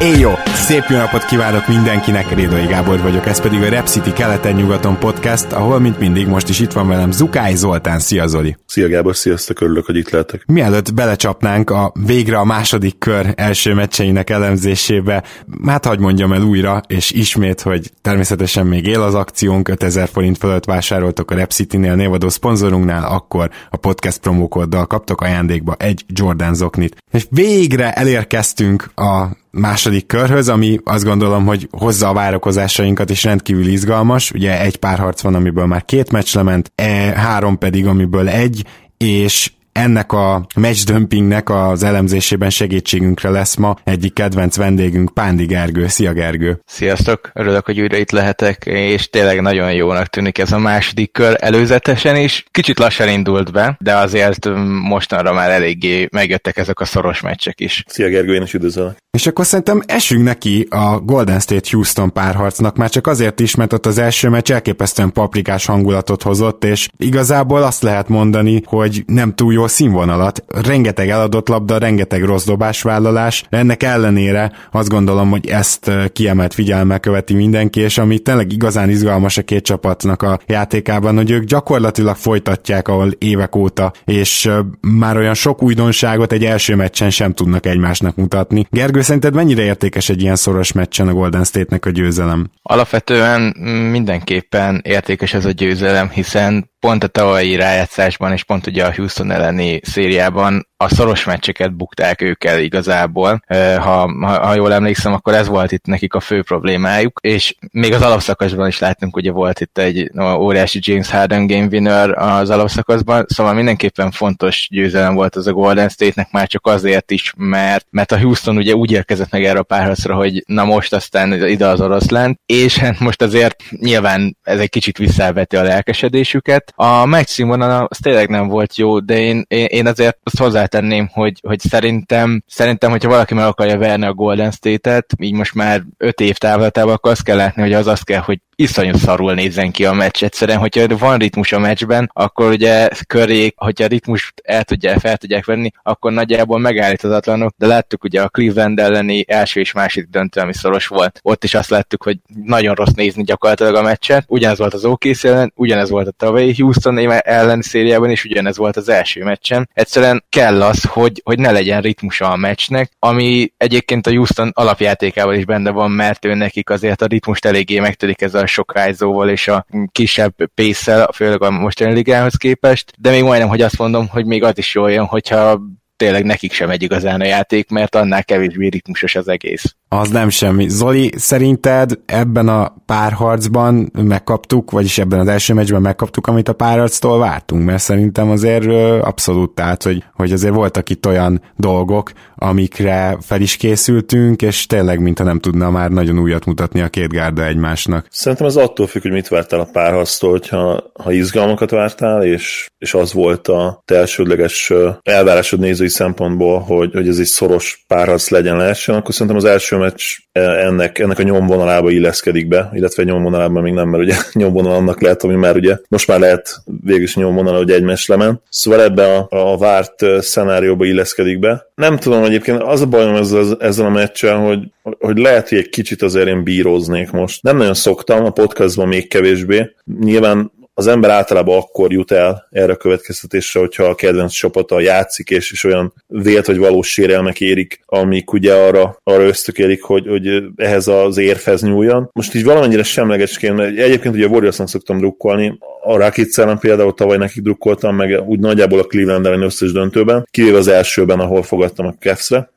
Éjjó! Szép jó napot kívánok mindenkinek, Rédai Gábor vagyok, ez pedig a Rep City keleten-nyugaton podcast, ahol, mint mindig, most is itt van velem Zukály Zoltán. Szia Zoli! Szia Gábor, sziasztok, örülök, hogy itt lehetek. Mielőtt belecsapnánk a végre a második kör első meccseinek elemzésébe, hát hagy mondjam el újra, és ismét, hogy természetesen még él az akciónk, 5000 forint fölött vásároltok a Rep City-nél névadó szponzorunknál, akkor a podcast promókoddal kaptok ajándékba egy Jordan zoknit. És végre elérkeztünk a második körhöz, ami azt gondolom, hogy hozza a várakozásainkat, és rendkívül izgalmas. Ugye egy párharc van, amiből már két meccs lement, e, három pedig, amiből egy, és ennek a matchdömpingnek az elemzésében segítségünkre lesz ma egyik kedvenc vendégünk, Pándi Gergő. Szia Gergő! Sziasztok! Örülök, hogy újra itt lehetek, és tényleg nagyon jónak tűnik ez a második kör előzetesen is. Kicsit lassan indult be, de azért mostanra már eléggé megjöttek ezek a szoros meccsek is. Szia Gergő, én is üdvözlök. És akkor szerintem esünk neki a Golden State Houston párharcnak, már csak azért is, mert ott az első meccs elképesztően paprikás hangulatot hozott, és igazából azt lehet mondani, hogy nem túl jó színvonalat. Rengeteg eladott labda, rengeteg rossz dobásvállalás, ennek ellenére azt gondolom, hogy ezt kiemelt figyelme követi mindenki, és ami tényleg igazán izgalmas a két csapatnak a játékában, hogy ők gyakorlatilag folytatják, ahol évek óta, és már olyan sok újdonságot egy első meccsen sem tudnak egymásnak mutatni. Gergő, szerinted mennyire értékes egy ilyen szoros meccsen a Golden State-nek a győzelem? Alapvetően mindenképpen értékes ez a győzelem, hiszen pont a tavalyi rájátszásban, és pont ugye a Houston elleni szériában a szoros meccseket bukták ők el igazából. Ha, ha, ha jól emlékszem, akkor ez volt itt nekik a fő problémájuk, és még az alapszakaszban is láttunk, ugye volt itt egy óriási James Harden game winner az alapszakaszban, szóval mindenképpen fontos győzelem volt az a Golden State-nek már csak azért is, mert, mert a Houston ugye úgy érkezett meg erre a párharcra, hogy na most aztán ide az oroszlán, és hát most azért nyilván ez egy kicsit visszaveti a lelkesedésüket, a meccs színvonala az tényleg nem volt jó, de én, én, én azért azt hozzátenném, hogy, hogy szerintem, szerintem, hogyha valaki meg akarja verni a Golden State-et, így most már öt év távlatában, akkor azt kell látni, hogy az azt kell, hogy iszonyú szarul nézzen ki a meccs. Egyszerűen, hogyha van ritmus a meccsben, akkor ugye köré, hogyha ritmus el tudja, fel tudják venni, akkor nagyjából megállíthatatlanok, de láttuk ugye a Cleveland elleni első és második döntő, ami szoros volt. Ott is azt láttuk, hogy nagyon rossz nézni gyakorlatilag a meccset. Ugyanez volt az OKC ellen, ugyanez volt a tavalyi Houston ellen szériában, és ugyanez volt az első meccsen. Egyszerűen kell az, hogy, hogy ne legyen ritmusa a meccsnek, ami egyébként a Houston alapjátékával is benne van, mert ő nekik azért a ritmust eléggé megtörik ez a a sok ájzóval és a kisebb pésszel, főleg a mostani ligához képest, de még majdnem, hogy azt mondom, hogy még az is jól jön, hogyha tényleg nekik sem egy igazán a játék, mert annál kevésbé ritmusos az egész. Az nem semmi. Zoli, szerinted ebben a párharcban megkaptuk, vagyis ebben az első meccsben megkaptuk, amit a párharctól vártunk, mert szerintem azért abszolút, tehát, hogy, hogy azért voltak itt olyan dolgok, amikre fel is készültünk, és tényleg, mintha nem tudna már nagyon újat mutatni a két gárda egymásnak. Szerintem ez attól függ, hogy mit vártál a párharctól, hogyha ha izgalmakat vártál, és, és az volt a te elsődleges elvárásod nézői szempontból, hogy, hogy ez egy szoros párharc legyen lehessen, akkor szerintem az első meccs ennek, ennek a nyomvonalába illeszkedik be, illetve nyomvonalában még nem, mert ugye nyomvonal annak lehet, ami már ugye most már lehet végül is nyomvonal, hogy egy meccs lemen. Szóval ebbe a, a várt szenárióba illeszkedik be. Nem tudom, egyébként az a bajom ezzel, ezzel a meccsel, hogy, hogy lehet, hogy egy kicsit azért én bíroznék most. Nem nagyon szoktam, a podcastban még kevésbé. Nyilván az ember általában akkor jut el erre a következtetésre, hogyha a kedvenc csapata játszik, és, és olyan vélt vagy valós sérelmek érik, amik ugye arra, arra ösztökélik, hogy, hogy ehhez az érfez nyúljon. Most így valamennyire semlegesként, mert egyébként ugye a Warriorsnak szoktam drukkolni, a ellen például tavaly nekik drukkoltam, meg úgy nagyjából a Cleveland ellen összes döntőben, kivéve az elsőben, ahol fogadtam a Cavs-re,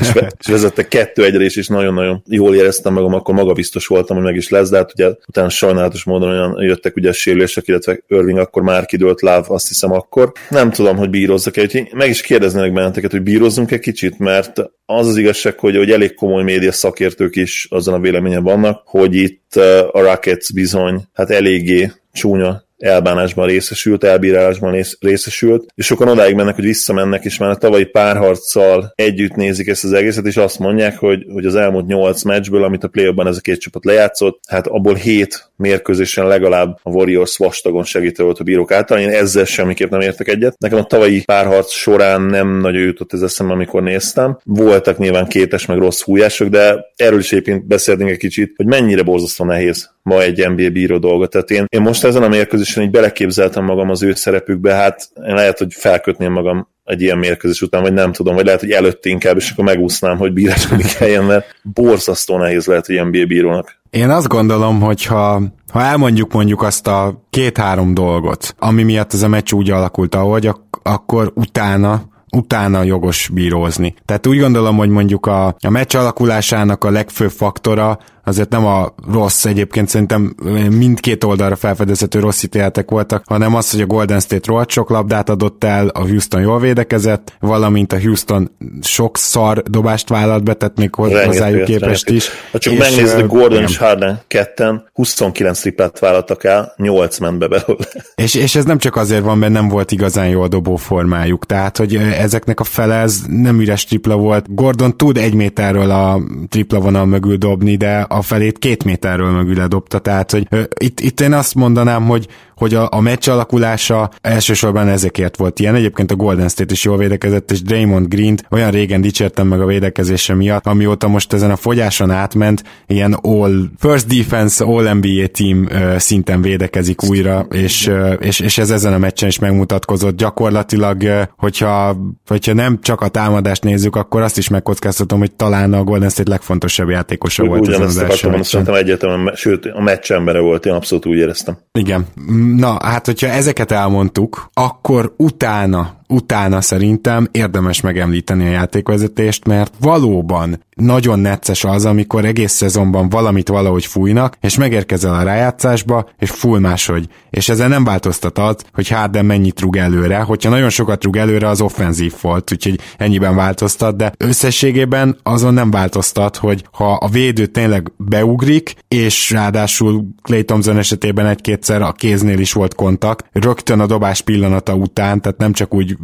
és, és vezette kettő egyre is, és nagyon-nagyon jól éreztem magam, akkor magabiztos voltam, hogy meg is lesz, de hát ugye utána sajnálatos módon olyan jöttek ugye a sérülések, illetve Irving akkor már kidőlt láv, azt hiszem akkor. Nem tudom, hogy bírozzak-e, úgyhogy meg is kérdeznének benneteket, hogy bírozzunk egy kicsit, mert az az igazság, hogy, hogy elég komoly média szakértők is azon a véleményen vannak, hogy itt uh, a Rockets bizony hát eléggé csúnya elbánásban részesült, elbírálásban részesült, és sokan odáig mennek, hogy visszamennek, és már a tavalyi párharccal együtt nézik ezt az egészet, és azt mondják, hogy, hogy az elmúlt nyolc meccsből, amit a play ez a két csapat lejátszott, hát abból hét mérkőzésen legalább a Warriors vastagon segítő volt a bírók által. Én ezzel semmiképp nem értek egyet. Nekem a tavalyi párharc során nem nagyon jutott ez eszembe, amikor néztem. Voltak nyilván kétes meg rossz fújások, de erről is éppen beszélnénk egy kicsit, hogy mennyire borzasztó nehéz ma egy NBA bíró dolgot. Tehát én, én most ezen a mérkőzésen így beleképzeltem magam az ő szerepükbe, hát én lehet, hogy felkötném magam egy ilyen mérkőzés után, vagy nem tudom, vagy lehet, hogy előtt inkább, és akkor megúsznám, hogy bíráskodni kelljen, mert borzasztó nehéz lehet, hogy NBA bírónak. Én azt gondolom, hogy ha, ha elmondjuk mondjuk azt a két-három dolgot, ami miatt ez a meccs úgy alakult, ahogy, ak- akkor utána utána jogos bírózni. Tehát úgy gondolom, hogy mondjuk a, a meccs alakulásának a legfőbb faktora azért nem a rossz, egyébként szerintem mindkét oldalra felfedezhető rossz ítéletek voltak, hanem az, hogy a Golden State rohadt sok labdát adott el, a Houston jól védekezett, valamint a Houston sok szar dobást vállalt be, tehát még hozzájuk képest is. Ha csak megnézed, Gordon és Harden ketten 29 triplát vállaltak el, 8 ment be belőle. És, és ez nem csak azért van, mert nem volt igazán jól dobó formájuk, tehát hogy ezeknek a fele ez nem üres tripla volt. Gordon tud egy méterről a tripla vonal mögül dobni, de a felét két méterről mögül ledobta, tehát hogy itt, itt én azt mondanám, hogy hogy a, a meccs alakulása elsősorban ezekért volt ilyen. Egyébként a Golden State is jól védekezett, és Draymond green olyan régen dicsértem meg a védekezése miatt, amióta most ezen a fogyáson átment, ilyen all first defense, all NBA team ö, szinten védekezik újra, és, ö, és, és ez ezen a meccsen is megmutatkozott. Gyakorlatilag, ö, hogyha, hogyha nem csak a támadást nézzük, akkor azt is megkockáztatom, hogy talán a Golden State legfontosabb játékosa volt ezen az első meccsen. Szerintem egyetemen, sőt, a meccs embere volt, én abszolút úgy éreztem. Igen, Na, hát hogyha ezeket elmondtuk, akkor utána utána szerintem érdemes megemlíteni a játékvezetést, mert valóban nagyon necces az, amikor egész szezonban valamit valahogy fújnak, és megérkezel a rájátszásba, és full máshogy. És ezzel nem változtat az, hogy Harden mennyit rúg előre, hogyha nagyon sokat rúg előre, az offenzív volt, úgyhogy ennyiben változtat, de összességében azon nem változtat, hogy ha a védő tényleg beugrik, és ráadásul Clay Thompson esetében egy-kétszer a kéznél is volt kontakt, rögtön a dobás pillanata után, tehát nem csak úgy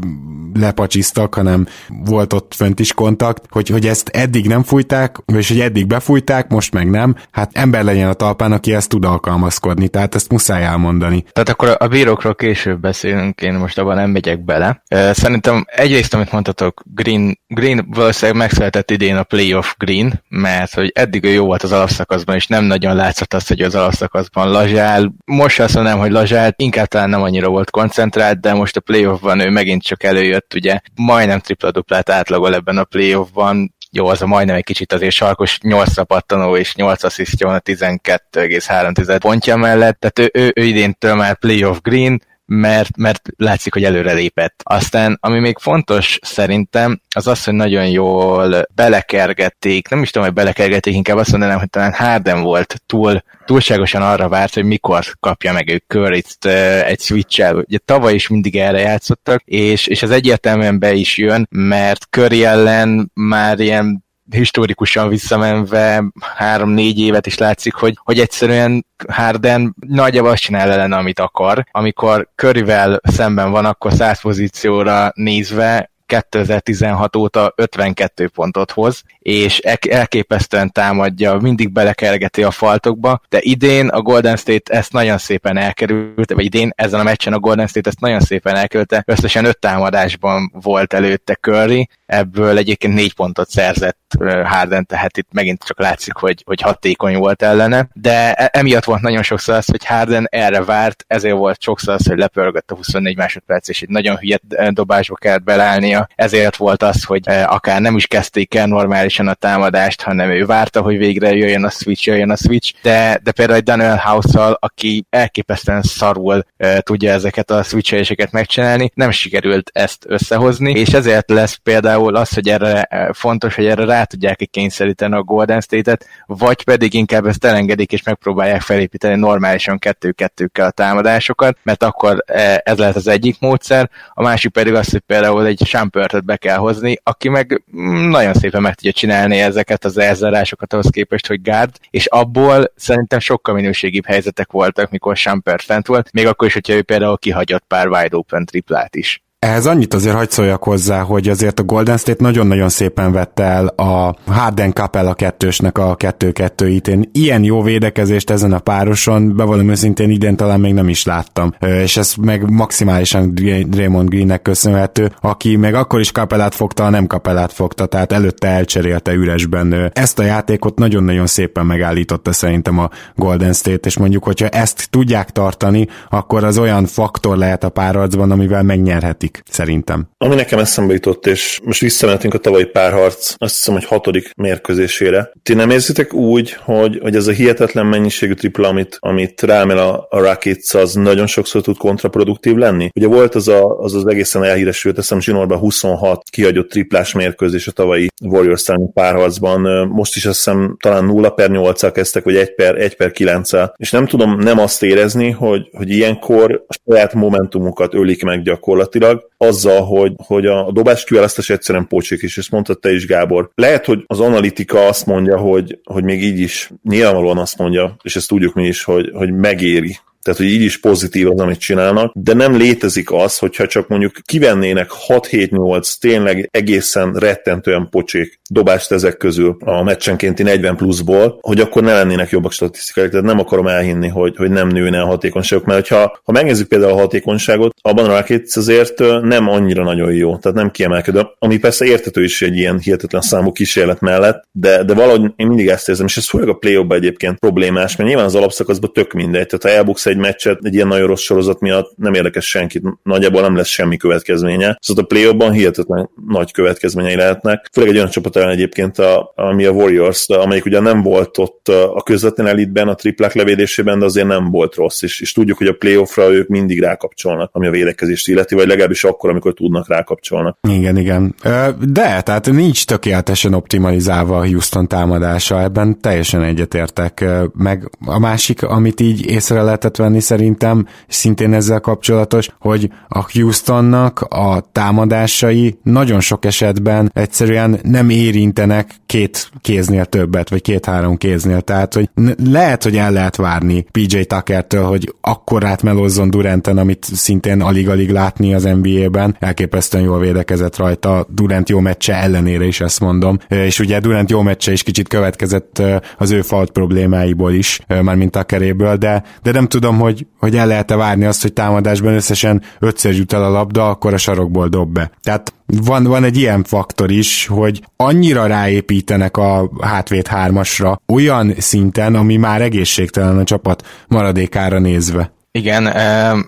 lepacsisztak, hanem volt ott fönt is kontakt, hogy, hogy ezt eddig nem fújták, és hogy eddig befújták, most meg nem, hát ember legyen a talpán, aki ezt tud alkalmazkodni, tehát ezt muszáj elmondani. Tehát akkor a bírókról később beszélünk, én most abban nem megyek bele. Szerintem egyrészt, amit mondtatok, Green, Green valószínűleg megszületett idén a playoff Green, mert hogy eddig ő jó volt az alapszakaszban, és nem nagyon látszott azt, hogy az alapszakaszban lazsál. Most azt mondanám, hogy lazsál, inkább talán nem annyira volt koncentrált, de most a playoffban ő megint csak előjött, ugye. Majdnem tripla-duplát átlagol ebben a playoffban, jó, az a majdnem egy kicsit azért sarkos 8 pattanó és 8 asszisztja van a 12,3 pontja mellett, tehát ő, ő, ő idéntől már playoff green, mert, mert látszik, hogy előre lépett. Aztán, ami még fontos szerintem, az az, hogy nagyon jól belekergették, nem is tudom, hogy belekergették, inkább azt mondanám, hogy talán Harden volt túl, túlságosan arra várt, hogy mikor kapja meg ők Curry-t egy switch-el. Ugye tavaly is mindig erre játszottak, és, és az egyértelműen be is jön, mert Curry ellen már ilyen historikusan visszamenve három-négy évet is látszik, hogy, hogy egyszerűen Harden nagyjából azt csinál ellen, amit akar. Amikor Curryvel szemben van, akkor száz pozícióra nézve 2016 óta 52 pontot hoz, és elképesztően támadja, mindig belekergeti a faltokba, de idén a Golden State ezt nagyon szépen elkerült, vagy idén ezen a meccsen a Golden State ezt nagyon szépen elkerülte, összesen öt támadásban volt előtte Curry, ebből egyébként négy pontot szerzett Harden, tehát itt megint csak látszik, hogy, hogy hatékony volt ellene, de e, emiatt volt nagyon sokszor az, hogy Harden erre várt, ezért volt sokszor az, hogy lepörgött a 24 másodperc, és egy nagyon hülye dobásba kellett beleállnia, ezért volt az, hogy akár nem is kezdték el normálisan a támadást, hanem ő várta, hogy végre jöjjön a switch, jöjjön a switch, de, de például egy Daniel House-szal, aki elképesztően szarul tudja ezeket a switch megcsinálni, nem sikerült ezt összehozni, és ezért lesz például az, hogy erre fontos, hogy erre rá tudják kényszeríteni a Golden State-et, vagy pedig inkább ezt elengedik és megpróbálják felépíteni normálisan kettő-kettőkkel a támadásokat, mert akkor ez lehet az egyik módszer, a másik pedig az, hogy például egy Shumpertet be kell hozni, aki meg mm, nagyon szépen meg tudja csinálni ezeket az elzárásokat ahhoz képest, hogy guard, és abból szerintem sokkal minőségibb helyzetek voltak, mikor Shumpert fent volt, még akkor is, hogyha ő például kihagyott pár wide open triplát is. Ehhez annyit azért hagyd szóljak hozzá, hogy azért a Golden State nagyon-nagyon szépen vette el a Harden Capella kettősnek a 2-2-it. Én ilyen jó védekezést ezen a pároson, bevallom őszintén idén talán még nem is láttam. És ez meg maximálisan Draymond Greennek köszönhető, aki meg akkor is Capellát fogta, ha nem Capellát fogta, tehát előtte elcserélte üresben. Ezt a játékot nagyon-nagyon szépen megállította szerintem a Golden State, és mondjuk, hogyha ezt tudják tartani, akkor az olyan faktor lehet a párharcban, amivel megnyerhetik működik, szerintem. Ami nekem eszembe jutott, és most visszamentünk a tavalyi párharc, azt hiszem, hogy hatodik mérkőzésére. Ti nem érzitek úgy, hogy, hogy ez a hihetetlen mennyiségű tripla, amit, amit rámel a, a Rockets, az nagyon sokszor tud kontraproduktív lenni? Ugye volt az a, az, az egészen elhíresült, eszem Zsinorban 26 kihagyott triplás mérkőzés a tavalyi Warriors párharcban. Most is azt hiszem talán 0 per 8 kezdtek, vagy 1 per, 1 per 9 és nem tudom nem azt érezni, hogy, hogy ilyenkor a saját momentumukat ölik meg gyakorlatilag, azzal, hogy, hogy a dobás kiválasztás egyszerűen pocsik, és ezt mondtad te is, Gábor. Lehet, hogy az analitika azt mondja, hogy, hogy még így is nyilvánvalóan azt mondja, és ezt tudjuk mi is, hogy, hogy megéri tehát hogy így is pozitív az, amit csinálnak, de nem létezik az, hogyha csak mondjuk kivennének 6-7-8 tényleg egészen rettentően pocsék dobást ezek közül a meccsenkénti 40 pluszból, hogy akkor ne lennének jobbak statisztikák, tehát nem akarom elhinni, hogy, hogy nem nőne a hatékonyságok, mert ha, ha megnézzük például a hatékonyságot, abban a Rockets azért nem annyira nagyon jó, tehát nem kiemelkedő, ami persze értető is egy ilyen hihetetlen számú kísérlet mellett, de, de valahogy én mindig ezt érzem, és ez főleg a play egyébként problémás, mert nyilván az alapszakaszban tök mindegy, tehát ha elbuksz meccset egy ilyen nagyon rossz sorozat miatt nem érdekes senkit, nagyjából nem lesz semmi következménye. Szóval a play hihetetlen nagy következményei lehetnek. Főleg egy olyan csapat ellen egyébként, a, ami a Warriors, amelyik ugye nem volt ott a közvetlen elitben, a triplák levédésében, de azért nem volt rossz, és, és tudjuk, hogy a playoffra ők mindig rákapcsolnak, ami a védekezést illeti, vagy legalábbis akkor, amikor tudnak rákapcsolnak. Igen, igen. De, tehát nincs tökéletesen optimalizálva a Houston támadása, ebben teljesen egyetértek. Meg a másik, amit így észre lehetett venni szerintem, szintén ezzel kapcsolatos, hogy a Houstonnak a támadásai nagyon sok esetben egyszerűen nem érintenek két kéznél többet, vagy két-három kéznél, tehát hogy lehet, hogy el lehet várni PJ Tuckertől, hogy akkor átmelozzon Duranten, amit szintén alig-alig látni az NBA-ben, elképesztően jól védekezett rajta. Durant jó meccse ellenére is ezt mondom, és ugye Durant jó meccse is kicsit következett az ő fault problémáiból is, mármint Tuckeréből, de, de nem tudom, hogy hogy, hogy el lehet-e várni azt, hogy támadásban összesen ötször jut el a labda, akkor a sarokból dob be. Tehát van, van egy ilyen faktor is, hogy annyira ráépítenek a hátvéd hármasra olyan szinten, ami már egészségtelen a csapat maradékára nézve. Igen,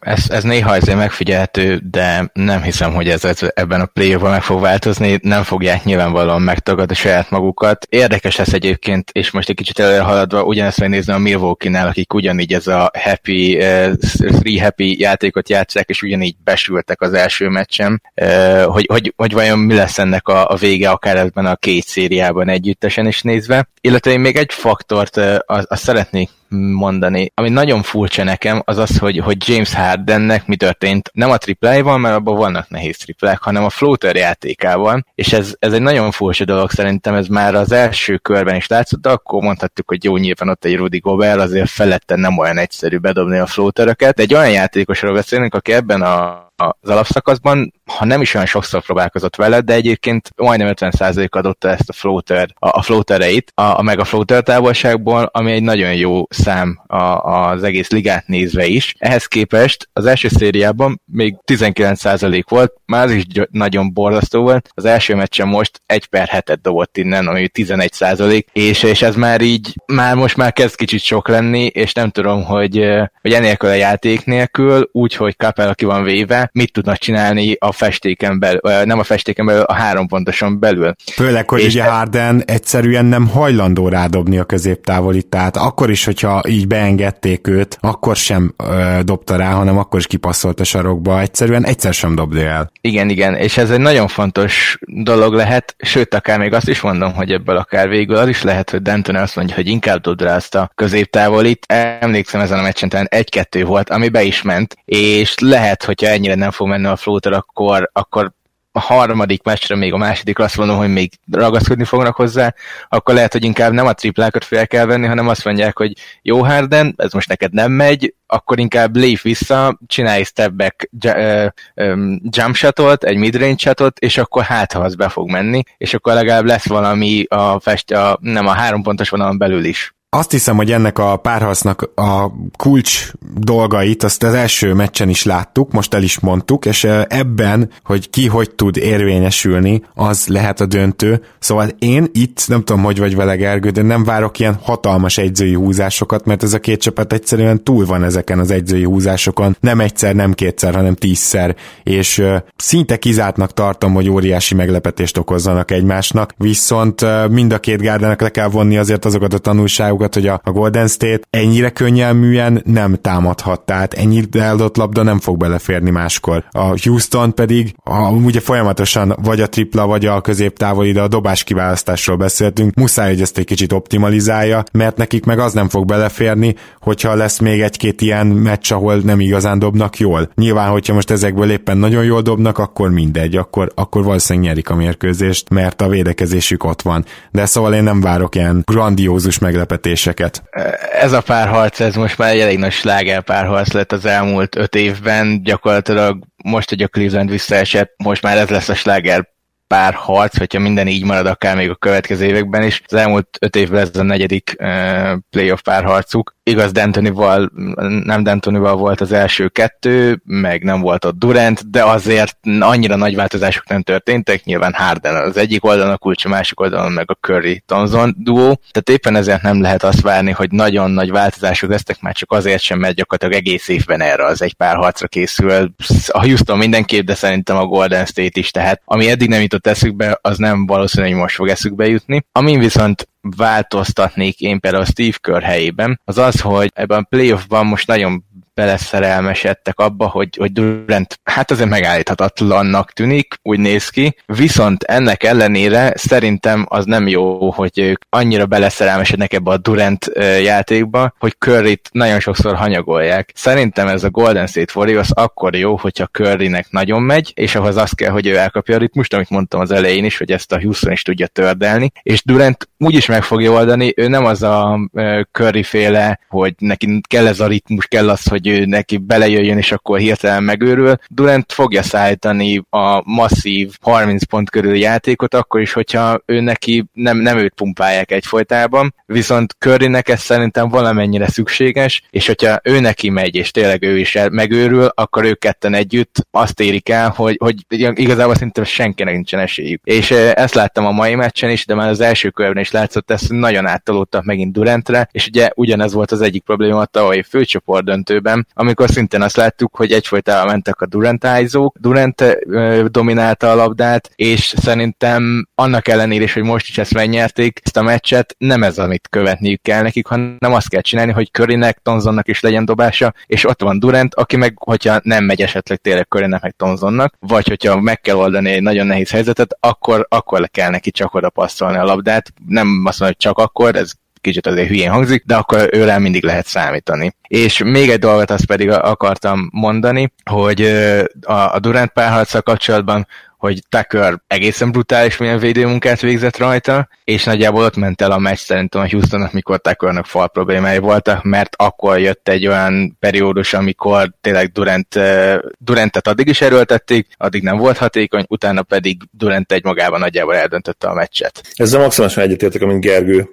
ez, ez néha azért megfigyelhető, de nem hiszem, hogy ez, ez ebben a play meg fog változni, nem fogják nyilvánvalóan megtagadni saját magukat. Érdekes lesz egyébként, és most egy kicsit előre haladva, ugyanezt megnézni a Milwaukee-nál, akik ugyanígy ez a happy, uh, three happy játékot játszák, és ugyanígy besültek az első meccsen, uh, hogy, hogy, hogy vajon mi lesz ennek a, a vége akár ebben a két szériában együttesen is nézve. Illetve én még egy faktort azt, azt szeretnék mondani. Ami nagyon furcsa nekem, az az, hogy, hogy James Hardennek mi történt. Nem a tripláival, mert abban vannak nehéz triplák, hanem a floater játékával, és ez, ez egy nagyon furcsa dolog szerintem, ez már az első körben is látszott, de akkor mondhattuk, hogy jó, nyilván ott egy Rudy Gobert, azért felette nem olyan egyszerű bedobni a floateröket, de egy olyan játékosról beszélünk, aki ebben a az alapszakaszban, ha nem is olyan sokszor próbálkozott vele, de egyébként majdnem 50% adotta ezt a floater, a, a floatereit, a, a meg a floater távolságból, ami egy nagyon jó szám a, az egész ligát nézve is. Ehhez képest az első szériában még 19% volt, már az is nagyon borzasztó volt. Az első meccsen most 1 per 7-et dobott innen, ami 11%, és, és ez már így, már most már kezd kicsit sok lenni, és nem tudom, hogy, hogy enélkül a játék nélkül, úgyhogy Kapel, aki van véve, mit tudnak csinálni a festéken belül, nem a festéken belül, a három pontoson belül. Főleg, hogy és ugye Harden egyszerűen nem hajlandó rádobni a középtávolit, tehát akkor is, hogyha így beengedték őt, akkor sem ö, dobta rá, hanem akkor is kipasszolt a sarokba, egyszerűen egyszer sem dobja el. Igen, igen, és ez egy nagyon fontos dolog lehet, sőt, akár még azt is mondom, hogy ebből akár végül az is lehet, hogy Denton azt mondja, hogy inkább dobd rá azt a középtávolit. Emlékszem ezen a meccsen talán egy-kettő volt, ami be is ment, és lehet, hogyha ennyire nem fog menni a floater, akkor, akkor a harmadik meccsre, még a második azt mondom, hogy még ragaszkodni fognak hozzá, akkor lehet, hogy inkább nem a triplákat fel kell venni, hanem azt mondják, hogy jó Harden, ez most neked nem megy, akkor inkább lép vissza, csinálj step back jump shotot, egy midrange shotot, és akkor hát, ha az be fog menni, és akkor legalább lesz valami a fest, a, nem a három pontos vonalon belül is. Azt hiszem, hogy ennek a párharcnak a kulcs dolgait azt az első meccsen is láttuk, most el is mondtuk, és ebben, hogy ki hogy tud érvényesülni, az lehet a döntő. Szóval én itt, nem tudom, hogy vagy vele Gergő, de nem várok ilyen hatalmas egyzői húzásokat, mert ez a két csapat egyszerűen túl van ezeken az egyzői húzásokon. Nem egyszer, nem kétszer, hanem tízszer. És szinte kizártnak tartom, hogy óriási meglepetést okozzanak egymásnak, viszont mind a két gárdának le kell vonni azért azokat a tanulságokat, dolgokat, hogy a, a Golden State ennyire könnyelműen nem támadhat, tehát ennyi eldott labda nem fog beleférni máskor. A Houston pedig a, ugye folyamatosan vagy a tripla, vagy a középtávoli, de a dobás kiválasztásról beszéltünk, muszáj, hogy ezt egy kicsit optimalizálja, mert nekik meg az nem fog beleférni, hogyha lesz még egy-két ilyen meccs, ahol nem igazán dobnak jól. Nyilván, hogyha most ezekből éppen nagyon jól dobnak, akkor mindegy, akkor, akkor valószínűleg nyerik a mérkőzést, mert a védekezésük ott van. De szóval én nem várok ilyen grandiózus meglepetést kérdéseket. Ez a párharc, ez most már egy elég nagy sláger párharc lett az elmúlt öt évben, gyakorlatilag most, hogy a Cleveland visszaesett, most már ez lesz a sláger pár harc, hogyha minden így marad, akár még a következő években is. Az elmúlt öt évben ez a negyedik uh, playoff párharcuk. Igaz, D'Antonival, nem D'Antonival volt az első kettő, meg nem volt ott Durant, de azért annyira nagy változások nem történtek, nyilván Harden az egyik oldalon a kulcs, a másik oldalon meg a Curry-Thompson duó, tehát éppen ezért nem lehet azt várni, hogy nagyon nagy változások lesznek, már csak azért sem, mert gyakorlatilag egész évben erre az egy pár harcra készül. A Houston mindenképp, de szerintem a Golden State is, tehát ami eddig nem jutott eszükbe, az nem valószínű, hogy most fog eszükbe jutni. Amin viszont változtatnék én például Steve Kerr helyében, az az, hogy ebben a playoffban most nagyon beleszerelmesedtek abba, hogy, hogy Durant hát azért megállíthatatlannak tűnik, úgy néz ki, viszont ennek ellenére szerintem az nem jó, hogy ők annyira beleszerelmesednek ebbe a Durant játékba, hogy Curry-t nagyon sokszor hanyagolják. Szerintem ez a Golden State Warriors akkor jó, hogyha Currynek nagyon megy, és ahhoz az kell, hogy ő elkapja a ritmust, amit mondtam az elején is, hogy ezt a Houston is tudja tördelni, és Durant úgyis meg fogja oldani, ő nem az a Curry féle, hogy neki kell ez a ritmus, kell az, hogy ő neki belejöjjön, és akkor hirtelen megőrül. Durant fogja szállítani a masszív 30 pont körül játékot, akkor is, hogyha ő neki nem, nem őt pumpálják egyfolytában, viszont Currynek ez szerintem valamennyire szükséges, és hogyha ő neki megy, és tényleg ő is megőrül, akkor ők ketten együtt azt érik el, hogy, hogy igazából szerintem senkinek nincsen esélyük. És ezt láttam a mai meccsen is, de már az első körben is látszott, ezt nagyon áttalódtak megint Durantre, és ugye ugyanez volt az egyik probléma a tavalyi főcsoport döntőben, amikor szintén azt láttuk, hogy egyfolytában mentek a Durantázók, Durant dominálta a labdát, és szerintem annak ellenére is, hogy most is ezt megnyerték, ezt a meccset nem ez, amit követniük kell nekik, hanem azt kell csinálni, hogy Körinek, Tonzonnak is legyen dobása, és ott van Durant, aki meg, hogyha nem megy esetleg tényleg Körinek, meg Tonzonnak, vagy hogyha meg kell oldani egy nagyon nehéz helyzetet, akkor, akkor le kell neki csak oda passzolni a labdát. Nem azt mondom, hogy csak akkor, ez kicsit azért hülyén hangzik, de akkor őre mindig lehet számítani. És még egy dolgot azt pedig akartam mondani, hogy a Durant párharccal kapcsolatban hogy Tucker egészen brutális milyen védőmunkát végzett rajta, és nagyjából ott ment el a meccs szerintem a Houstonnak, mikor Tuckernak fal problémái voltak, mert akkor jött egy olyan periódus, amikor tényleg Durant, Durantet addig is erőltették, addig nem volt hatékony, utána pedig Durant egy magában nagyjából eldöntötte a meccset. Ezzel maximálisan egyetértek, amit Gergő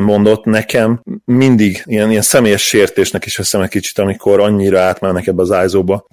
mondott nekem, mindig ilyen, ilyen személyes sértésnek is veszem egy kicsit, amikor annyira átmennek ebbe az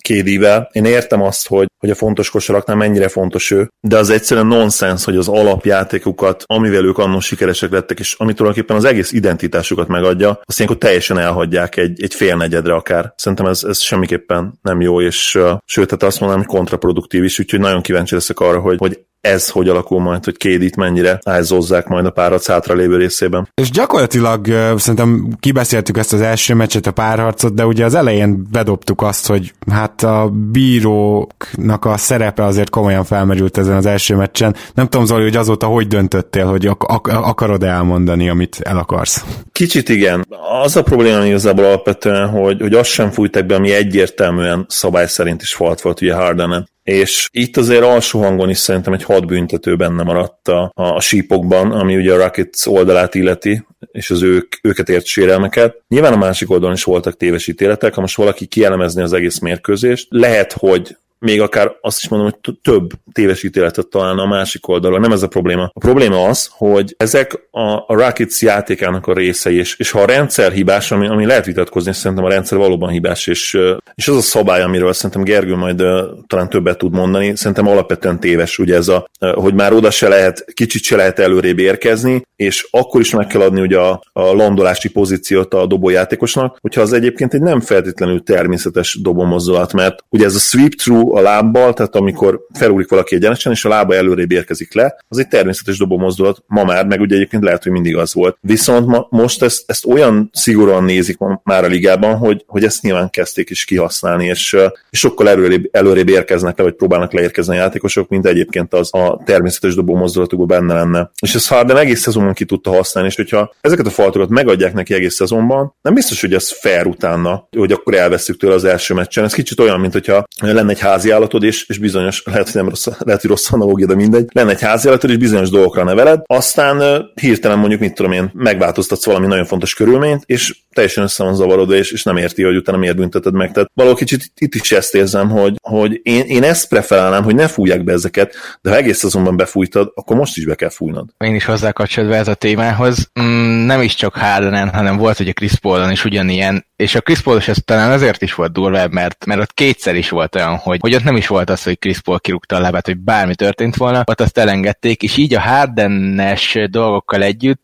kédivel. Én értem azt, hogy, hogy a fontos kosaraknál mennyire fontos ő, de az egyszerűen nonsens, hogy az alapjátékukat, amivel ők annól sikeresek lettek, és ami tulajdonképpen az egész identitásukat megadja, azt ilyenkor teljesen elhagyják egy, egy fél negyedre akár. Szerintem ez, ez semmiképpen nem jó, és uh, sőt, hát azt mondanám, hogy kontraproduktív is, úgyhogy nagyon kíváncsi leszek arra, hogy, hogy ez hogy alakul majd, hogy Kédit mennyire ájzozzák majd a párat hátra lévő részében. És gyakorlatilag szerintem kibeszéltük ezt az első meccset, a párharcot, de ugye az elején bedobtuk azt, hogy hát a bíróknak a szerepe azért komolyan felmerült ezen az első meccsen. Nem tudom, Zoli, hogy azóta hogy döntöttél, hogy ak- ak- akarod elmondani, amit el akarsz? Kicsit igen. Az a probléma igazából alapvetően, hogy, hogy azt sem fújtak be, ami egyértelműen szabály szerint is falt volt ugye Hardenen és itt azért alsó hangon is szerintem egy hat büntető benne maradt a, a sípokban, ami ugye a Rockets oldalát illeti, és az ők, őket ért sérelmeket. Nyilván a másik oldalon is voltak téves ítéletek, ha most valaki kielemezni az egész mérkőzést, lehet, hogy még akár azt is mondom, hogy több téves ítéletet találna a másik oldalon. Nem ez a probléma. A probléma az, hogy ezek a, a Rockets játékának a részei, és, és ha a rendszer hibás, ami, ami lehet vitatkozni, és szerintem a rendszer valóban hibás, és, és az a szabály, amiről szerintem Gergő majd uh, talán többet tud mondani, szerintem alapvetően téves, ugye ez a, uh, hogy már oda se lehet, kicsit se lehet előrébb érkezni, és akkor is meg kell adni ugye a, a landolási pozíciót a dobójátékosnak, hogyha az egyébként egy nem feltétlenül természetes dobomozdulat, mert ugye ez a sweep through a lábbal, tehát amikor felúlik valaki egyenesen, és a lába előrébb érkezik le, az egy természetes dobó mozdulat ma már, meg ugye egyébként lehet, hogy mindig az volt. Viszont ma, most ezt, ezt olyan szigorúan nézik már a ligában, hogy, hogy ezt nyilván kezdték is kihasználni, és, és sokkal előrébb, előrébb érkeznek le, vagy próbálnak leérkezni a játékosok, mint egyébként az a természetes dobó mozdulatukban benne lenne. És ez Harden egész szezonban ki tudta használni, és hogyha ezeket a faltokat megadják neki egész szezonban, nem biztos, hogy ez fair utána, hogy akkor elveszük tőle az első meccsen. Ez kicsit olyan, mint hogyha lenne egy házi állatod, és, és bizonyos, lehet, hogy nem rossz, lehet, hogy rossz analógia, de mindegy, lenne egy házi állatod, és bizonyos dolgokra neveled, aztán hirtelen mondjuk, mit tudom én, megváltoztatsz valami nagyon fontos körülményt, és teljesen össze van zavarodva, és, és nem érti, hogy utána miért bünteted meg. Tehát valahol kicsit itt is ezt érzem, hogy, hogy én, én ezt preferálnám, hogy ne fújják be ezeket, de ha egész azonban befújtad, akkor most is be kell fújnod. Én is hozzákapcsolódva ez a témához, mm, nem is csak Hardenen, hanem volt ugye Chris Paulon is ugyanilyen, és a Chris Paul ez talán azért is volt durvább, mert, mert ott kétszer is volt olyan, hogy, hogy ott nem is volt az, hogy Chris Paul kirúgta a lábát, hogy bármi történt volna, ott azt elengedték, és így a Hardenes dolgokkal együtt,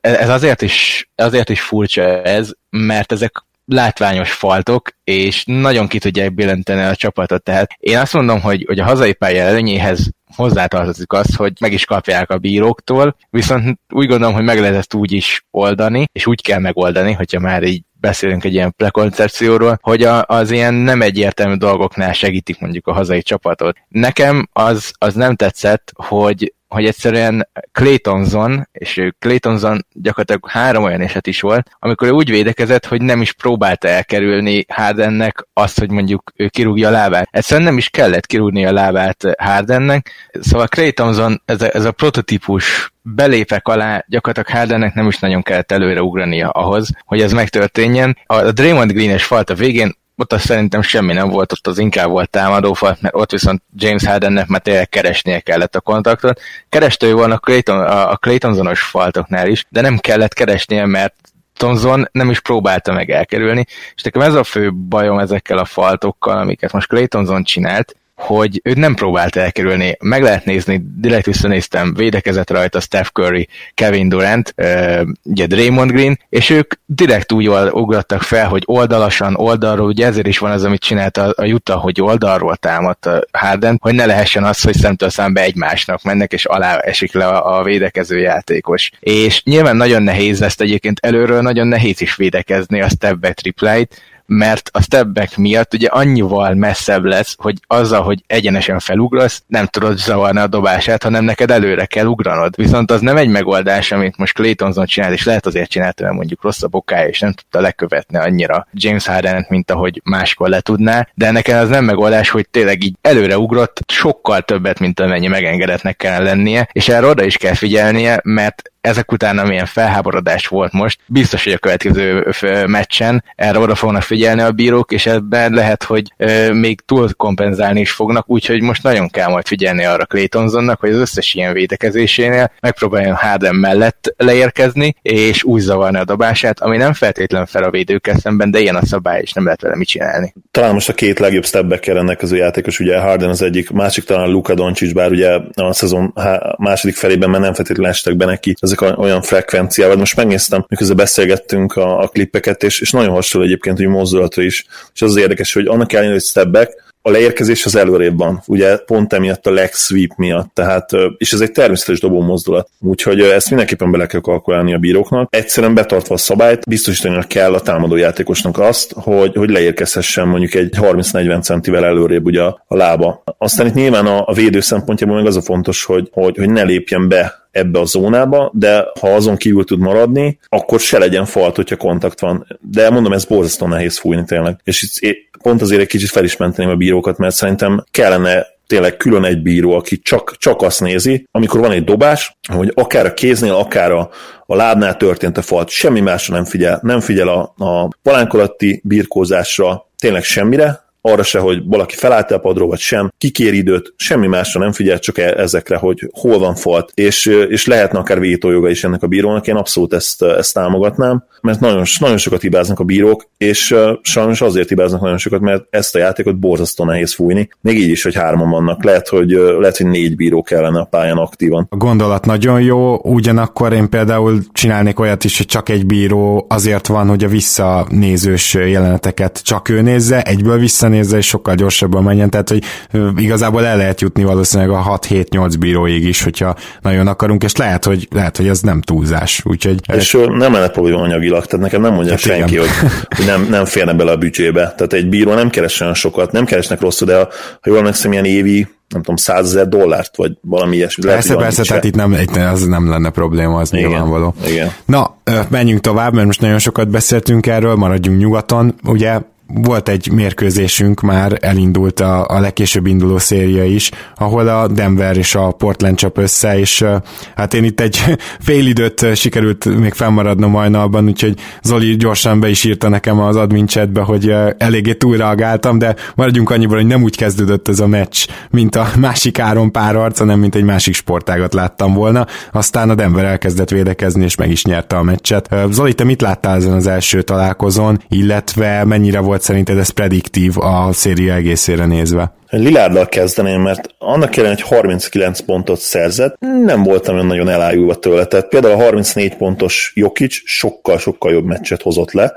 ez azért is, azért is furcsa ez, mert ezek látványos faltok, és nagyon ki tudják billenteni a csapatot. Tehát én azt mondom, hogy, hogy a hazai pálya előnyéhez hozzátartozik az, hogy meg is kapják a bíróktól, viszont úgy gondolom, hogy meg lehet ezt úgy is oldani, és úgy kell megoldani, hogyha már így beszélünk egy ilyen prekoncepcióról, hogy a, az ilyen nem egyértelmű dolgoknál segítik mondjuk a hazai csapatot. Nekem az, az nem tetszett, hogy hogy egyszerűen Claytonzon, és Claytonzon gyakorlatilag három olyan eset is volt, amikor ő úgy védekezett, hogy nem is próbálta elkerülni Hardennek azt, hogy mondjuk ő kirúgja a lábát. Egyszerűen nem is kellett kirúgni a lábát Hardennek. Szóval Claytonzon, ez a, ez a prototípus belépek alá, gyakorlatilag Hardennek nem is nagyon kellett előre ugrania ahhoz, hogy ez megtörténjen. A Draymond Green-es falt a végén ott azt szerintem semmi nem volt, ott az inkább volt támadófal, mert ott viszont James Hardennek már tényleg keresnie kellett a kontaktot. Kereste ő volna a, Clayton, a Claytonzonos faltoknál is, de nem kellett keresnie, mert Thompson nem is próbálta meg elkerülni, és nekem ez a fő bajom ezekkel a faltokkal, amiket most Claytonzon csinált, hogy őt nem próbált elkerülni. Meg lehet nézni, direkt visszanéztem, védekezett rajta Steph Curry, Kevin Durant, ugye Draymond Green, és ők direkt úgy ugrattak fel, hogy oldalasan, oldalról, ugye ezért is van az, amit csinált a, a Utah, hogy oldalról támadt a Harden, hogy ne lehessen az, hogy szemtől szembe egymásnak mennek, és alá esik le a, a védekező játékos. És nyilván nagyon nehéz ezt egyébként előről, nagyon nehéz is védekezni a step back tripláit, mert a stepback miatt ugye annyival messzebb lesz, hogy azzal, hogy egyenesen felugrasz, nem tudod zavarni a dobását, hanem neked előre kell ugranod. Viszont az nem egy megoldás, amit most Clay Thompson csinált, és lehet azért csinálta, mert mondjuk rossz a bokája, és nem tudta lekövetni annyira James harden mint ahogy máskor le tudná, de nekem az nem megoldás, hogy tényleg így előre ugrott sokkal többet, mint amennyi megengedetnek kell lennie, és erre oda is kell figyelnie, mert ezek után, amilyen felháborodás volt most, biztos, hogy a következő meccsen erre oda fognak figyelni a bírók, és ebben lehet, hogy még túl kompenzálni is fognak, úgyhogy most nagyon kell majd figyelni arra Claytonsonnak, hogy az összes ilyen védekezésénél megpróbáljon Harden mellett leérkezni, és úgy zavarni a dobását, ami nem feltétlen fel a védőkkel szemben, de ilyen a szabály, és nem lehet vele mit csinálni. Talán most a két legjobb stepbacker rendelkező játékos, ugye Harden az egyik, másik talán Luka Doncic, bár ugye a szezon második felében már nem feltétlenül estek be neki ezek olyan frekvenciával. Most megnéztem, miközben beszélgettünk a, a klippeket, és, és nagyon hasonló egyébként, hogy mozdulatra is. És az, az érdekes, hogy annak ellenére, hogy step a leérkezés az előrébb van, ugye pont emiatt a leg sweep miatt, tehát, és ez egy természetes dobó mozdulat. Úgyhogy ezt mindenképpen bele kell kalkulálni a bíróknak. Egyszerűen betartva a szabályt, biztosítani kell a támadó játékosnak azt, hogy, hogy leérkezhessen mondjuk egy 30-40 centivel előrébb ugye a lába. Aztán itt nyilván a, a védő szempontjából meg az a fontos, hogy, hogy, hogy ne lépjen be ebbe a zónába, de ha azon kívül tud maradni, akkor se legyen falt, hogyha kontakt van. De mondom, ez borzasztó nehéz fújni tényleg. És itt pont azért egy kicsit fel is menteném a bírókat, mert szerintem kellene tényleg külön egy bíró, aki csak, csak azt nézi, amikor van egy dobás, hogy akár a kéznél, akár a, a lábnál történt a falt, semmi másra nem figyel, nem figyel a, a palánkolatti birkózásra, tényleg semmire, arra se, hogy valaki felállt a padról, vagy sem, kikér időt, semmi másra nem figyel, csak e- ezekre, hogy hol van falt, és, és lehetne akár vétójoga is ennek a bírónak, én abszolút ezt, ezt támogatnám, mert nagyon, nagyon sokat hibáznak a bírók, és sajnos azért hibáznak nagyon sokat, mert ezt a játékot borzasztó nehéz fújni, még így is, hogy hárman vannak, lehet, hogy, lehet, hogy négy bíró kellene a pályán aktívan. A gondolat nagyon jó, ugyanakkor én például csinálnék olyat is, hogy csak egy bíró azért van, hogy a visszanézős jeleneteket csak ő nézze, egyből vissza nézze, és sokkal gyorsabban menjen, tehát hogy igazából el lehet jutni valószínűleg a 6-7-8 bíróig is, hogyha nagyon akarunk, és lehet, hogy, lehet, hogy ez nem túlzás. Úgyhogy, és ez... nem lenne probléma anyagilag, tehát nekem nem mondja hát senki, hogy, hogy, nem, nem férne bele a büdzsébe. Tehát egy bíró nem keres olyan sokat, nem keresnek rosszul, de ha jól emlékszem, ilyen évi nem tudom, százezer dollárt, vagy valami ilyesmi. Persze, Lehet, persze, tehát itt nem, itt az nem lenne probléma, az igen, nyilvánvaló. Igen. Na, menjünk tovább, mert most nagyon sokat beszéltünk erről, maradjunk nyugaton. Ugye volt egy mérkőzésünk, már elindult a, a legkésőbb induló széria is, ahol a Denver és a Portland csap össze, és hát én itt egy fél időt sikerült még fennmaradnom hajnalban, úgyhogy Zoli gyorsan be is írta nekem az admin chatbe, hogy eléggé túlreagáltam, de maradjunk annyiban, hogy nem úgy kezdődött ez a meccs, mint a másik áron pár arc, hanem mint egy másik sportágat láttam volna. Aztán a Denver elkezdett védekezni, és meg is nyerte a meccset. Zoli, te mit láttál ezen az első találkozón, illetve mennyire volt szerinted ez prediktív a széria egészére nézve? Lilárdal kezdeném, mert annak ellenére, hogy 39 pontot szerzett, nem voltam olyan nagyon elájulva tőle. Tehát például a 34 pontos Jokic sokkal-sokkal jobb meccset hozott le,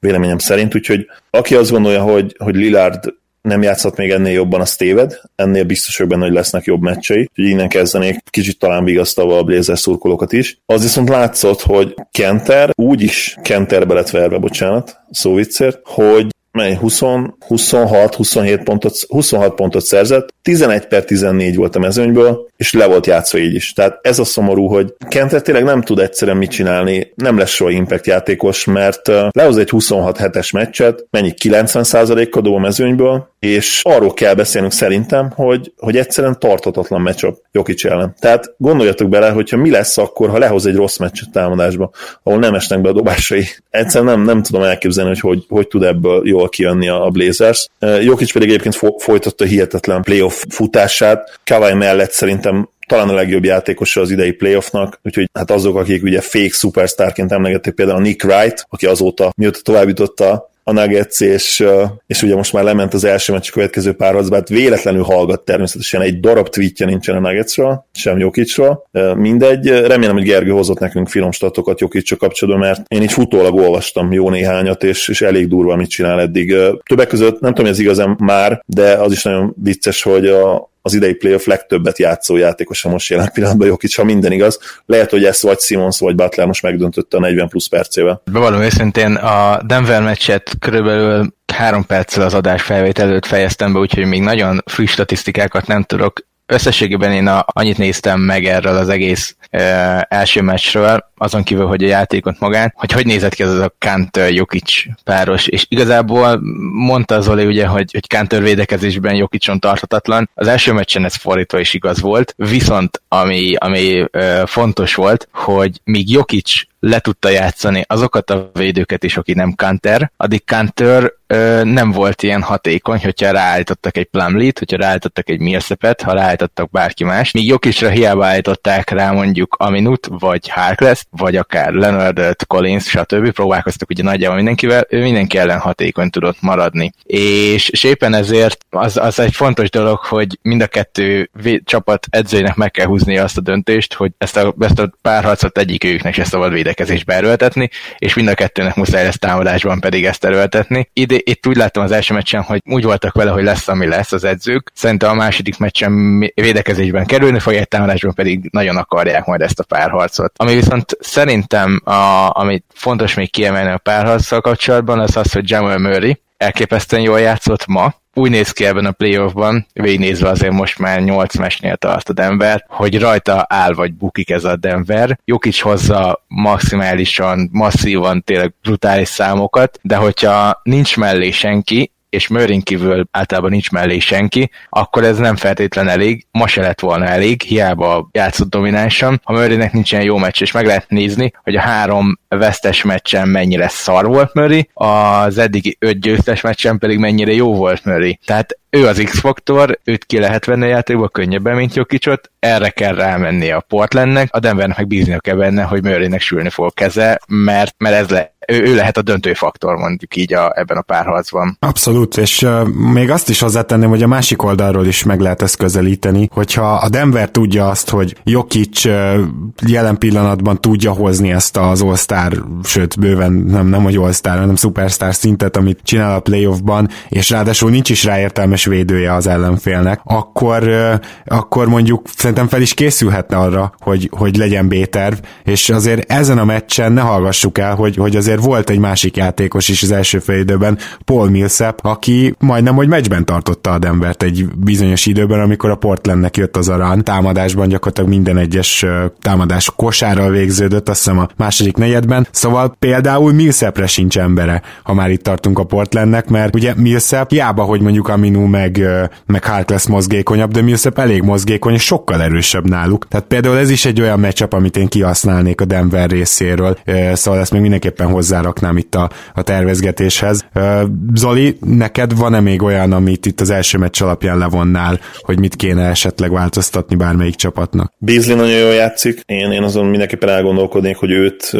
véleményem szerint, úgyhogy aki azt gondolja, hogy, hogy Lillard nem játszott még ennél jobban, az téved, ennél biztos vagyok benne, hogy lesznek jobb meccsei, úgyhogy innen kezdenék kicsit talán vigasztalva a Blazer szurkolókat is. Az viszont látszott, hogy Kenter úgy is Kenterbe lett verve, bocsánat, szó viccért, hogy mely 20, 26, 27 pontot, 26 pontot szerzett, 11 per 14 volt a mezőnyből, és le volt játszva így is. Tehát ez a szomorú, hogy Kenter tényleg nem tud egyszerűen mit csinálni, nem lesz soha impact játékos, mert lehoz egy 26 hetes meccset, mennyi 90%-kal dob a mezőnyből, és arról kell beszélnünk szerintem, hogy, hogy egyszerűen tartatatlan meccsap Jokic ellen. Tehát gondoljatok bele, hogyha mi lesz akkor, ha lehoz egy rossz meccset támadásba, ahol nem esnek be a dobásai. Egyszerűen nem, nem tudom elképzelni, hogy, hogy hogy tud ebből jól kijönni a Blazers. Jokic pedig egyébként folytatta hihetetlen playoff futását. Kawai mellett szerintem talán a legjobb játékosa az idei playoffnak, úgyhogy hát azok, akik ugye fake superstarként emlegették például a Nick Wright, aki azóta mióta tovább jutotta a Nuggets, és, és ugye most már lement az első meccs következő párharcba, hát véletlenül hallgat természetesen, egy darab tweetje nincsen a Nuggetsről, sem Jokicsról, mindegy, remélem, hogy Gergő hozott nekünk filmstatokat Jokicsra kapcsolatban, mert én így futólag olvastam jó néhányat, és, és elég durva, mit csinál eddig. Többek között, nem tudom, ez igazán már, de az is nagyon vicces, hogy a, az idei playoff legtöbbet játszó játékosa most jelen pillanatban Jokic, ha minden igaz. Lehet, hogy ezt vagy Simons vagy Butler most megdöntötte a 40 plusz percével. Bevallom őszintén, a Denver meccset körülbelül három perccel az adás felvétel előtt fejeztem be, úgyhogy még nagyon friss statisztikákat nem tudok összességében én a, annyit néztem meg erről az egész első meccsről, azon kívül, hogy a játékot magán, hogy hogy nézett ki az a Kanter Jokic páros, és igazából mondta Zoli ugye, hogy, hogy Kanter védekezésben Jokicson tarthatatlan. Az első meccsen ez fordítva is igaz volt, viszont ami, ami e, fontos volt, hogy míg Jokic le tudta játszani azokat a védőket is, aki nem Kanter, addig Kanter ö, nem volt ilyen hatékony, hogyha ráállítottak egy Plumlee-t, hogyha ráállítottak egy Millsapet, ha ráállítottak bárki más. Míg Jokicra hiába állították rá mondjuk Aminut, vagy Harkless, vagy akár Leonard, Collins, stb. Próbálkoztak ugye nagyjából mindenkivel, ő mindenki ellen hatékony tudott maradni. És, és éppen ezért az, az egy fontos dolog, hogy mind a kettő vé- csapat edzőjének meg kell húzni azt a döntést, hogy ezt a, ezt a párharcot egyik őknek se szabad védekezésbe erőltetni, és mind a kettőnek muszáj lesz támadásban pedig ezt erőltetni. Ide, itt úgy láttam az első meccsen, hogy úgy voltak vele, hogy lesz, ami lesz az edzők. Szerintem a második meccsen védekezésben kerülni fogják, támadásban pedig nagyon akarják majd ezt a párharcot. Ami viszont szerintem, a, amit fontos még kiemelni a párharccal kapcsolatban, az az, hogy Jamal Murray elképesztően jól játszott ma, úgy néz ki ebben a playoffban, végignézve azért most már 8 mesnél tart a Denver, hogy rajta áll vagy bukik ez a Denver. Jokic hozza maximálisan, masszívan, tényleg brutális számokat, de hogyha nincs mellé senki, és Mörin kívül általában nincs mellé senki, akkor ez nem feltétlen elég, ma se lett volna elég, hiába játszott dominánsan. Ha Murraynek nincsen jó meccs, és meg lehet nézni, hogy a három vesztes meccsen mennyire szar volt Murray, az eddigi öt győztes meccsen pedig mennyire jó volt Murray. Tehát ő az X-faktor, őt ki lehet venni a játékba könnyebben, mint Jokicsot, erre kell rámenni a Portlandnek, a Denvernek meg bíznia kell benne, hogy Murraynek sülni fog keze, mert, mert ez le, ő, ő lehet a döntő faktor mondjuk így a, ebben a párharcban. Abszolút, és még azt is hozzátenném, hogy a másik oldalról is meg lehet ezt közelíteni, hogyha a Denver tudja azt, hogy Jokic jelen pillanatban tudja hozni ezt az all sőt bőven nem, nem hogy all hanem superstar szintet, amit csinál a playoffban, és ráadásul nincs is rá védője az ellenfélnek, akkor, akkor mondjuk szerintem fel is készülhetne arra, hogy, hogy legyen B-terv, és azért ezen a meccsen ne hallgassuk el, hogy, hogy azért volt egy másik játékos is az első fél időben, Paul Millsap, aki majdnem, hogy meccsben tartotta a Denvert egy bizonyos időben, amikor a Portlandnek jött az arán. Támadásban gyakorlatilag minden egyes támadás kosárral végződött, azt hiszem a második negyedben. Szóval például Millsapre sincs embere, ha már itt tartunk a Portlandnek, mert ugye Millsap hiába, hogy mondjuk Aminu meg, meg Harkless mozgékonyabb, de Millsap elég mozgékony, és sokkal erősebb náluk. Tehát például ez is egy olyan meccsap, amit én kihasználnék a Denver részéről, szóval ezt még mindenképpen hozzáraknám itt a, a tervezgetéshez. Zoli, neked van-e még olyan, amit itt az első meccs alapján levonnál, hogy mit kéne esetleg változtatni bármelyik csapatnak? Beasley nagyon jól játszik, én, én azon mindenképpen elgondolkodnék, hogy őt,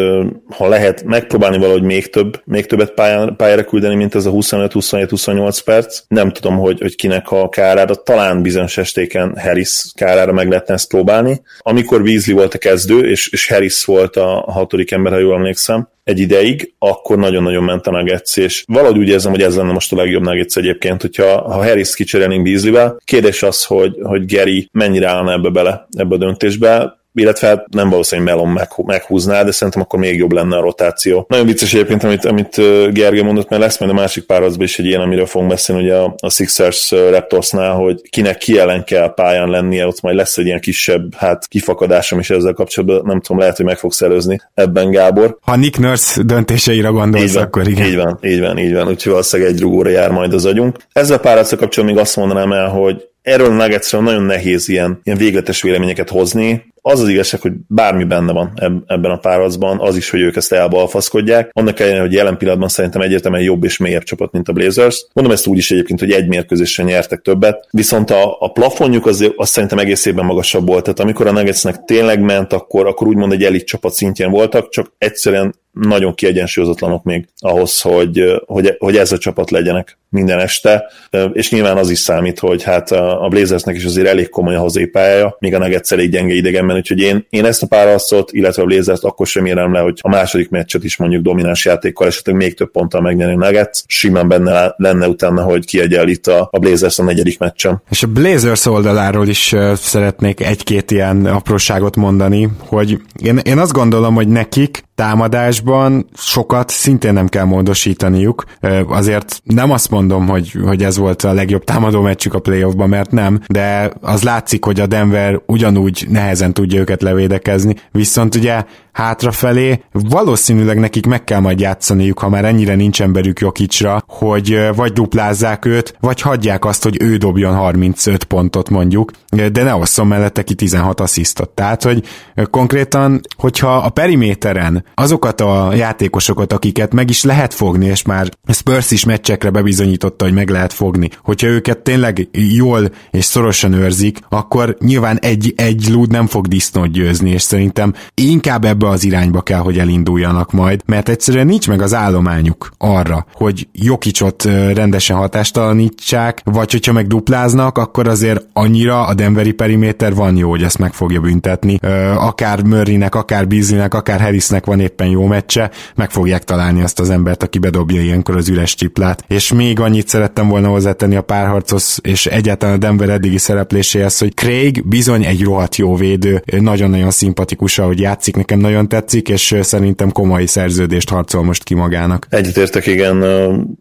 ha lehet, megpróbálni valahogy még több, még többet pályán, pályára küldeni, mint ez a 25-27-28 perc. Nem tudom, hogy, hogy kinek a kárára, talán bizonyos estéken Harris kárára meg lehetne ezt próbálni. Amikor Beasley volt a kezdő, és, és Harris volt a hatodik ember, ha jól emlékszem, egy ideig, akkor nagyon-nagyon ment a Nuggets, és valahogy úgy érzem, hogy ez lenne most a legjobb Nuggets egyébként, hogyha ha Harris kicserélnénk Beasley-vel. Kérdés az, hogy, hogy Gary mennyire állna ebbe bele, ebbe a döntésbe illetve hát nem valószínűleg Melon meg, meghúzná, de szerintem akkor még jobb lenne a rotáció. Nagyon vicces egyébként, amit, amit Gergely mondott, mert lesz majd a másik párharcban is egy ilyen, amiről fogunk beszélni, ugye a, a Sixers Raptorsnál, hogy kinek ki ellen kell pályán lennie, ott majd lesz egy ilyen kisebb hát kifakadásom is ezzel kapcsolatban, nem tudom, lehet, hogy meg fogsz előzni ebben Gábor. Ha Nick Nurse döntéseire gondolsz, így van, akkor igen. Így van, így van, így van, úgyhogy valószínűleg egy rugóra jár majd az agyunk. Ezzel a párharccal kapcsolatban még azt mondanám el, hogy erről a Nuggetsről nagyon nehéz ilyen, ilyen végletes véleményeket hozni. Az az igazság, hogy bármi benne van ebben a párharcban, az is, hogy ők ezt elbalfaszkodják. Annak ellenére, hogy jelen pillanatban szerintem egyértelműen jobb és mélyebb csapat, mint a Blazers. Mondom ezt úgy is egyébként, hogy egy mérkőzésen nyertek többet, viszont a, a plafonjuk az, az szerintem egész évben magasabb volt. Tehát amikor a Nuggetsnek tényleg ment, akkor, akkor úgymond egy elit csapat szintjén voltak, csak egyszerűen nagyon kiegyensúlyozatlanok még ahhoz, hogy, hogy, hogy ez a csapat legyenek minden este, és nyilván az is számít, hogy hát a Blazersnek is azért elég komoly a hozépája, míg a Nuggets elég gyenge idegenben mondani, úgyhogy én, én ezt a párharcot, illetve a Blazers akkor sem érem le, hogy a második meccset is mondjuk domináns játékkal, esetleg még több ponttal megnyerni Nuggets, simán benne lenne utána, hogy kiegyenlít a, a Blazers a negyedik meccsen. És a Blazers oldaláról is szeretnék egy-két ilyen apróságot mondani, hogy én, én azt gondolom, hogy nekik támadásban sokat szintén nem kell módosítaniuk. Azért nem azt mondom, hogy, hogy ez volt a legjobb támadó meccsük a playoffban, mert nem, de az látszik, hogy a Denver ugyanúgy nehezen tudja őket levédekezni, viszont ugye hátrafelé valószínűleg nekik meg kell majd játszaniuk, ha már ennyire nincs emberük Jokicsra, hogy vagy duplázzák őt, vagy hagyják azt, hogy ő dobjon 35 pontot mondjuk, de ne osszon mellette ki 16 asszisztot. Tehát, hogy konkrétan, hogyha a periméteren azokat a játékosokat, akiket meg is lehet fogni, és már Spurs is meccsekre bebizonyította, hogy meg lehet fogni, hogyha őket tényleg jól és szorosan őrzik, akkor nyilván egy, egy lúd nem fog disznót győzni, és szerintem inkább ebbe az irányba kell, hogy elinduljanak majd, mert egyszerűen nincs meg az állományuk arra, hogy Jokicsot rendesen hatástalanítsák, vagy hogyha meg dupláznak, akkor azért annyira a Denveri periméter van jó, hogy ezt meg fogja büntetni. Akár Murraynek, akár Beasleynek, akár Harrisnek van éppen jó meccse, meg fogják találni azt az embert, aki bedobja ilyenkor az üres csiplát. És még annyit szerettem volna hozzátenni a párharcos és egyáltalán a Denver eddigi szerepléséhez, hogy Craig bizony egy rohadt jó védő, nagyon-nagyon szimpatikus, ahogy játszik, nekem nagyon tetszik, és szerintem komoly szerződést harcol most ki magának. Egyetértek, igen.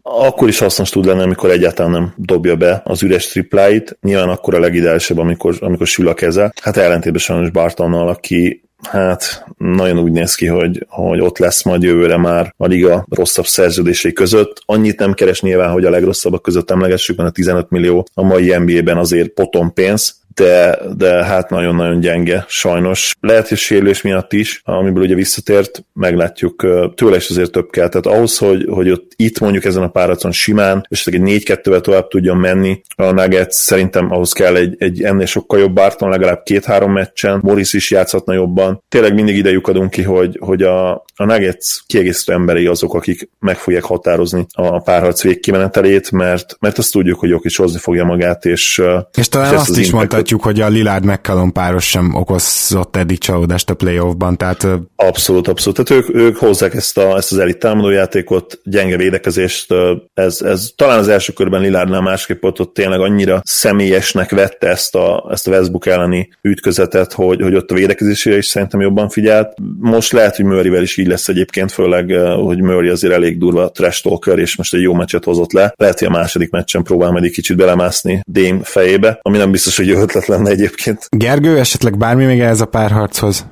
Akkor is hasznos tud lenni, amikor egyáltalán nem dobja be az üres tripláit. Nyilván akkor a legideálisabb, amikor, amikor sül a keze. Hát ellentétben sajnos Bartonnal, aki hát nagyon úgy néz ki, hogy, hogy ott lesz majd jövőre már a liga rosszabb szerződései között. Annyit nem keres nyilván, hogy a legrosszabbak között emlegessük, mert a 15 millió a mai NBA-ben azért potom pénz, de, de hát nagyon-nagyon gyenge, sajnos. Lehet, hogy sérülés miatt is, amiből ugye visszatért, meglátjuk, tőle is azért több kell. Tehát ahhoz, hogy, hogy ott itt mondjuk ezen a páracon simán, és egy 4-2-vel tovább tudjon menni a Nuggets, szerintem ahhoz kell egy, egy ennél sokkal jobb Barton, legalább két-három meccsen, Morris is játszhatna jobban. Tényleg mindig ide lyukadunk ki, hogy, hogy a, a Nuggets kiegészítő emberei azok, akik meg fogják határozni a párharc végkimenetelét, mert, mert azt tudjuk, hogy is hozni fogja magát, és, és talán és azt az is mondta, mondhatjuk, hogy a Lillard McCallum páros sem okozott eddig csalódást a playoffban, tehát... Abszolút, abszolút. Tehát ők, ők hozzák ezt, a, ezt az elit támadójátékot, gyenge védekezést, ez, ez talán az első körben Lillardnál másképp ott, ott tényleg annyira személyesnek vette ezt a, ezt a Westbrook elleni ütközetet, hogy, hogy ott a védekezésére is szerintem jobban figyelt. Most lehet, hogy Murrayvel is így lesz egyébként, főleg, hogy Murray azért elég durva trash talker, és most egy jó meccset hozott le. Lehet, hogy a második meccsen próbál majd egy kicsit belemászni Dame fejébe, ami nem biztos, hogy jó ötlet lenne egyébként. Gergő, esetleg bármi még ez a párharchoz?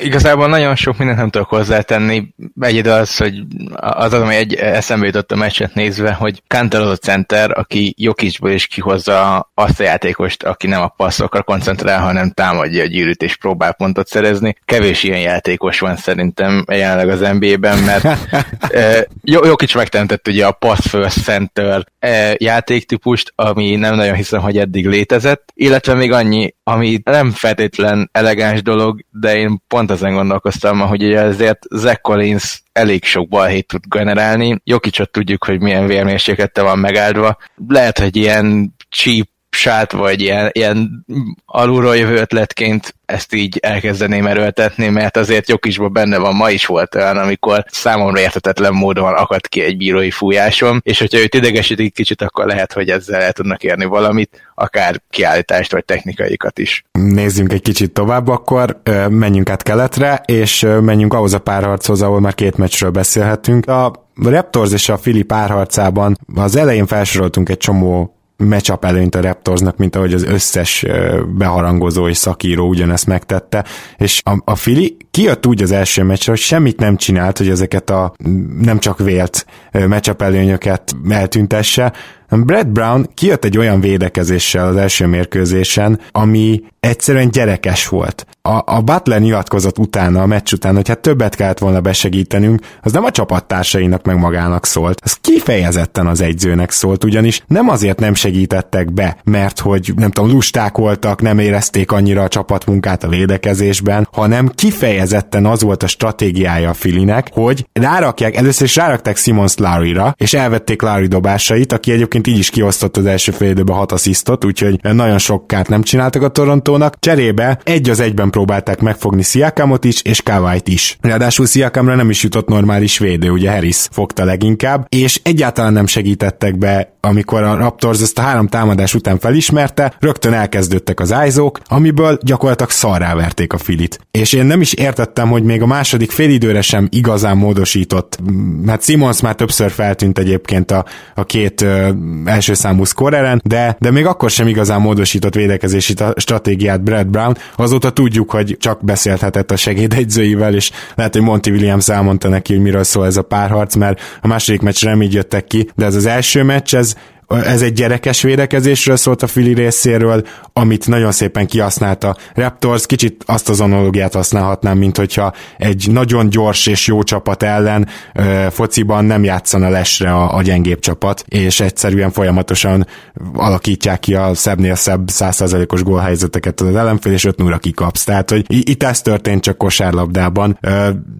Igazából nagyon sok mindent nem tudok hozzátenni. Egyed az, hogy az az, ami egy eszembe jutott a meccset nézve, hogy Kanter az a center, aki Jokicsból is kihozza azt a játékost, aki nem a passzokra koncentrál, hanem támadja a gyűrűt és próbál pontot szerezni. Kevés ilyen játékos van szerintem jelenleg az NBA-ben, mert e, Jokic megteremtett ugye a pass first center e, játéktípust, ami nem nagyon hiszem, hogy eddig létezett, illetve még annyi, ami nem feltétlen elegáns dolog, de én pont ezen gondolkoztam, hogy ugye ezért Zach Collins elég sok balhét tud generálni. Jokicsot tudjuk, hogy milyen vérmérséklete van megáldva. Lehet, hogy ilyen cheap sát, vagy ilyen, ilyen alulról jövő ötletként ezt így elkezdeném erőltetni, mert azért Jokisban benne van, ma is volt olyan, amikor számomra értetetlen módon akadt ki egy bírói fújásom, és hogyha őt idegesítik kicsit, akkor lehet, hogy ezzel el tudnak érni valamit, akár kiállítást vagy technikaikat is. Nézzünk egy kicsit tovább, akkor menjünk át keletre, és menjünk ahhoz a párharchoz, ahol már két meccsről beszélhetünk. A Raptors és a Fili párharcában az elején felsoroltunk egy csomó matchup előnyt a Raptorsnak, mint ahogy az összes beharangozó és szakíró ugyanezt megtette, és a, a Fili kijött úgy az első meccsre, hogy semmit nem csinált, hogy ezeket a nem csak vélt matchup előnyöket eltüntesse, Brad Brown kijött egy olyan védekezéssel az első mérkőzésen, ami egyszerűen gyerekes volt. A, a Butler nyilatkozott utána, a meccs után, hogy hát többet kellett volna besegítenünk, az nem a csapattársainak meg magának szólt, az kifejezetten az egyzőnek szólt, ugyanis nem azért nem segítettek be, mert hogy nem tudom, lusták voltak, nem érezték annyira a csapatmunkát a védekezésben, hanem kifejezetten az volt a stratégiája a Filinek, hogy rárakják, először is rárakták Simons Larry-ra, és elvették Larry dobásait, aki egyébként egyébként így is kiosztott az első fél időben hat asszisztot, úgyhogy nagyon sok kárt nem csináltak a Torontónak. Cserébe egy az egyben próbálták megfogni Sziakamot is, és Kawait is. Ráadásul Sziakamra nem is jutott normális védő, ugye Harris fogta leginkább, és egyáltalán nem segítettek be, amikor a Raptors ezt a három támadás után felismerte, rögtön elkezdődtek az ájzók, amiből gyakorlatilag szarrá verték a filit. És én nem is értettem, hogy még a második félidőre sem igazán módosított. Hát Simons már többször feltűnt egyébként a, a két első számú scoreren, de, de még akkor sem igazán módosított védekezési stratégiát Brad Brown. Azóta tudjuk, hogy csak beszélhetett a segédegyzőivel, és lehet, hogy Monty Williams elmondta neki, hogy miről szól ez a párharc, mert a második meccsre nem így jöttek ki, de ez az első meccs, ez ez egy gyerekes védekezésről szólt a Fili részéről, amit nagyon szépen kihasználta Raptors, kicsit azt az analógiát használhatnám, mint hogyha egy nagyon gyors és jó csapat ellen fociban nem játszana lesre a, a gyengébb csapat, és egyszerűen folyamatosan alakítják ki a szebbnél szebb százszerzalékos gólhelyzeteket az ellenfél, és 5 0 kikapsz. Tehát, hogy itt ez történt csak kosárlabdában.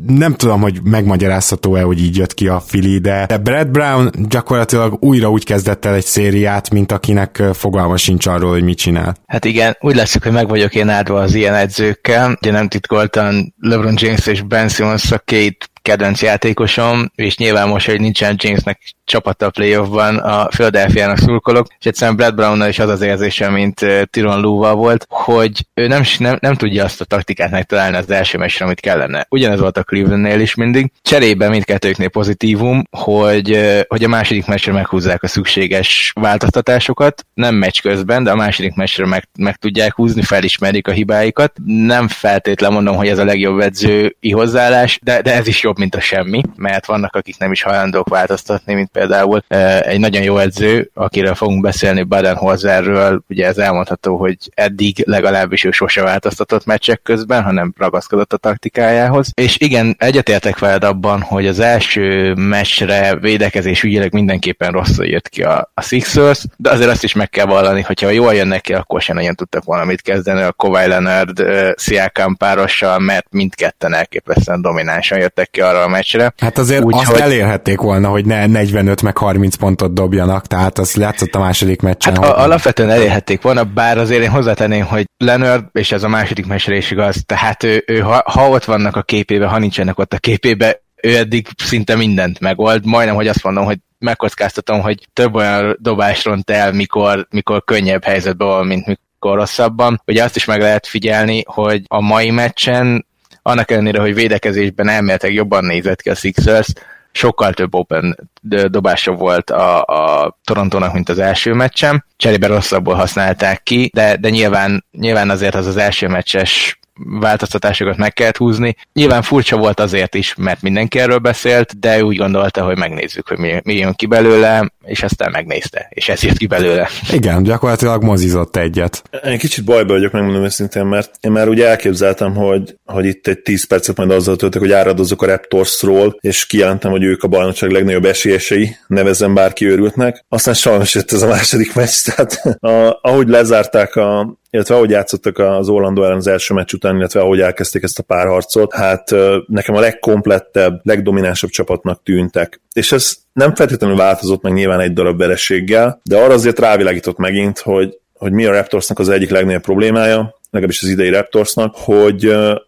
Nem tudom, hogy megmagyarázható-e, hogy így jött ki a Fili, de Brad Brown gyakorlatilag újra úgy kezdett el egy szériát, mint akinek fogalma sincs arról, hogy mit csinál. Hát igen, úgy lesz, hogy meg vagyok én áldva az ilyen edzőkkel. Ugye nem titkoltan LeBron James és Ben Simmons a két kedvenc játékosom, és nyilván most, hogy nincsen Jamesnek csapata a playoffban, a Philadelphia-nak szurkolok, és egyszerűen Brad Brownnal is az az érzése, mint Tyron Lúval volt, hogy ő nem, nem, nem tudja azt a taktikát megtalálni az első meccsre, amit kellene. Ugyanez volt a Clevelandnél is mindig. Cserébe mindkettőknél pozitívum, hogy, hogy a második meccsre meghúzzák a szükséges változtatásokat, nem meccs közben, de a második meccsre meg, meg tudják húzni, felismerik a hibáikat. Nem feltétlenül mondom, hogy ez a legjobb edzői hozzáállás, de, de ez is jobb, mint a semmi, mert vannak, akik nem is hajlandók változtatni, mint például egy nagyon jó edző, akiről fogunk beszélni Baden-Holzerről, ugye ez elmondható, hogy eddig legalábbis ő sose változtatott meccsek közben, hanem ragaszkodott a taktikájához. És igen, egyetértek veled abban, hogy az első meccsre védekezés ügyileg mindenképpen rosszul jött ki a, a Sixers, de azért azt is meg kell vallani, hogyha jól jönnek ki, akkor sem nagyon tudtak volna mit kezdeni a Kawhi Leonard Siakam párossal, mert mindketten elképesztően dominánsan jöttek ki arra a meccsre. Hát azért Úgy, azt hogy... elérhették volna, hogy ne 45 meg 30 pontot dobjanak, tehát az látszott a második meccsen. Hát hogy... alapvetően elérhették volna, bár azért én hozzátenném, hogy Leonard, és ez a második meccsre is igaz, tehát ő, ő ha, ha ott vannak a képébe, ha nincsenek ott a képébe, ő eddig szinte mindent megold, majdnem, hogy azt mondom, hogy megkockáztatom, hogy több olyan dobás ront el, mikor, mikor könnyebb helyzetben van, mint mikor rosszabban. Ugye azt is meg lehet figyelni, hogy a mai meccsen annak ellenére, hogy védekezésben elméletileg jobban nézett ki a Sixers, sokkal több open dobása volt a, a Torontónak, mint az első meccsem. Cserébe rosszabbul használták ki, de, de nyilván, nyilván azért az az első meccses változtatásokat meg kellett húzni. Nyilván furcsa volt azért is, mert mindenki erről beszélt, de úgy gondolta, hogy megnézzük, hogy mi, mi jön ki belőle, és aztán megnézte, és ez jött ki belőle. Igen, gyakorlatilag mozizott egyet. Én kicsit bajba vagyok, megmondom őszintén, mert én már ugye elképzeltem, hogy, hogy itt egy 10 percet majd azzal töltök, hogy áradozok a Raptorsról, és kijelentem, hogy ők a bajnokság legnagyobb esélyesei, nevezem bárki őrültnek. Aztán sajnos jött ez a második meccs, tehát a, ahogy lezárták a, illetve ahogy játszottak az Orlando ellen az első meccs után, illetve ahogy elkezdték ezt a párharcot, hát nekem a legkomplettebb, legdominánsabb csapatnak tűntek. És ez nem feltétlenül változott meg nyilván egy darab vereséggel, de arra azért rávilágított megint, hogy, hogy mi a Raptorsnak az egyik legnagyobb problémája, legalábbis az idei Raptorsnak, hogy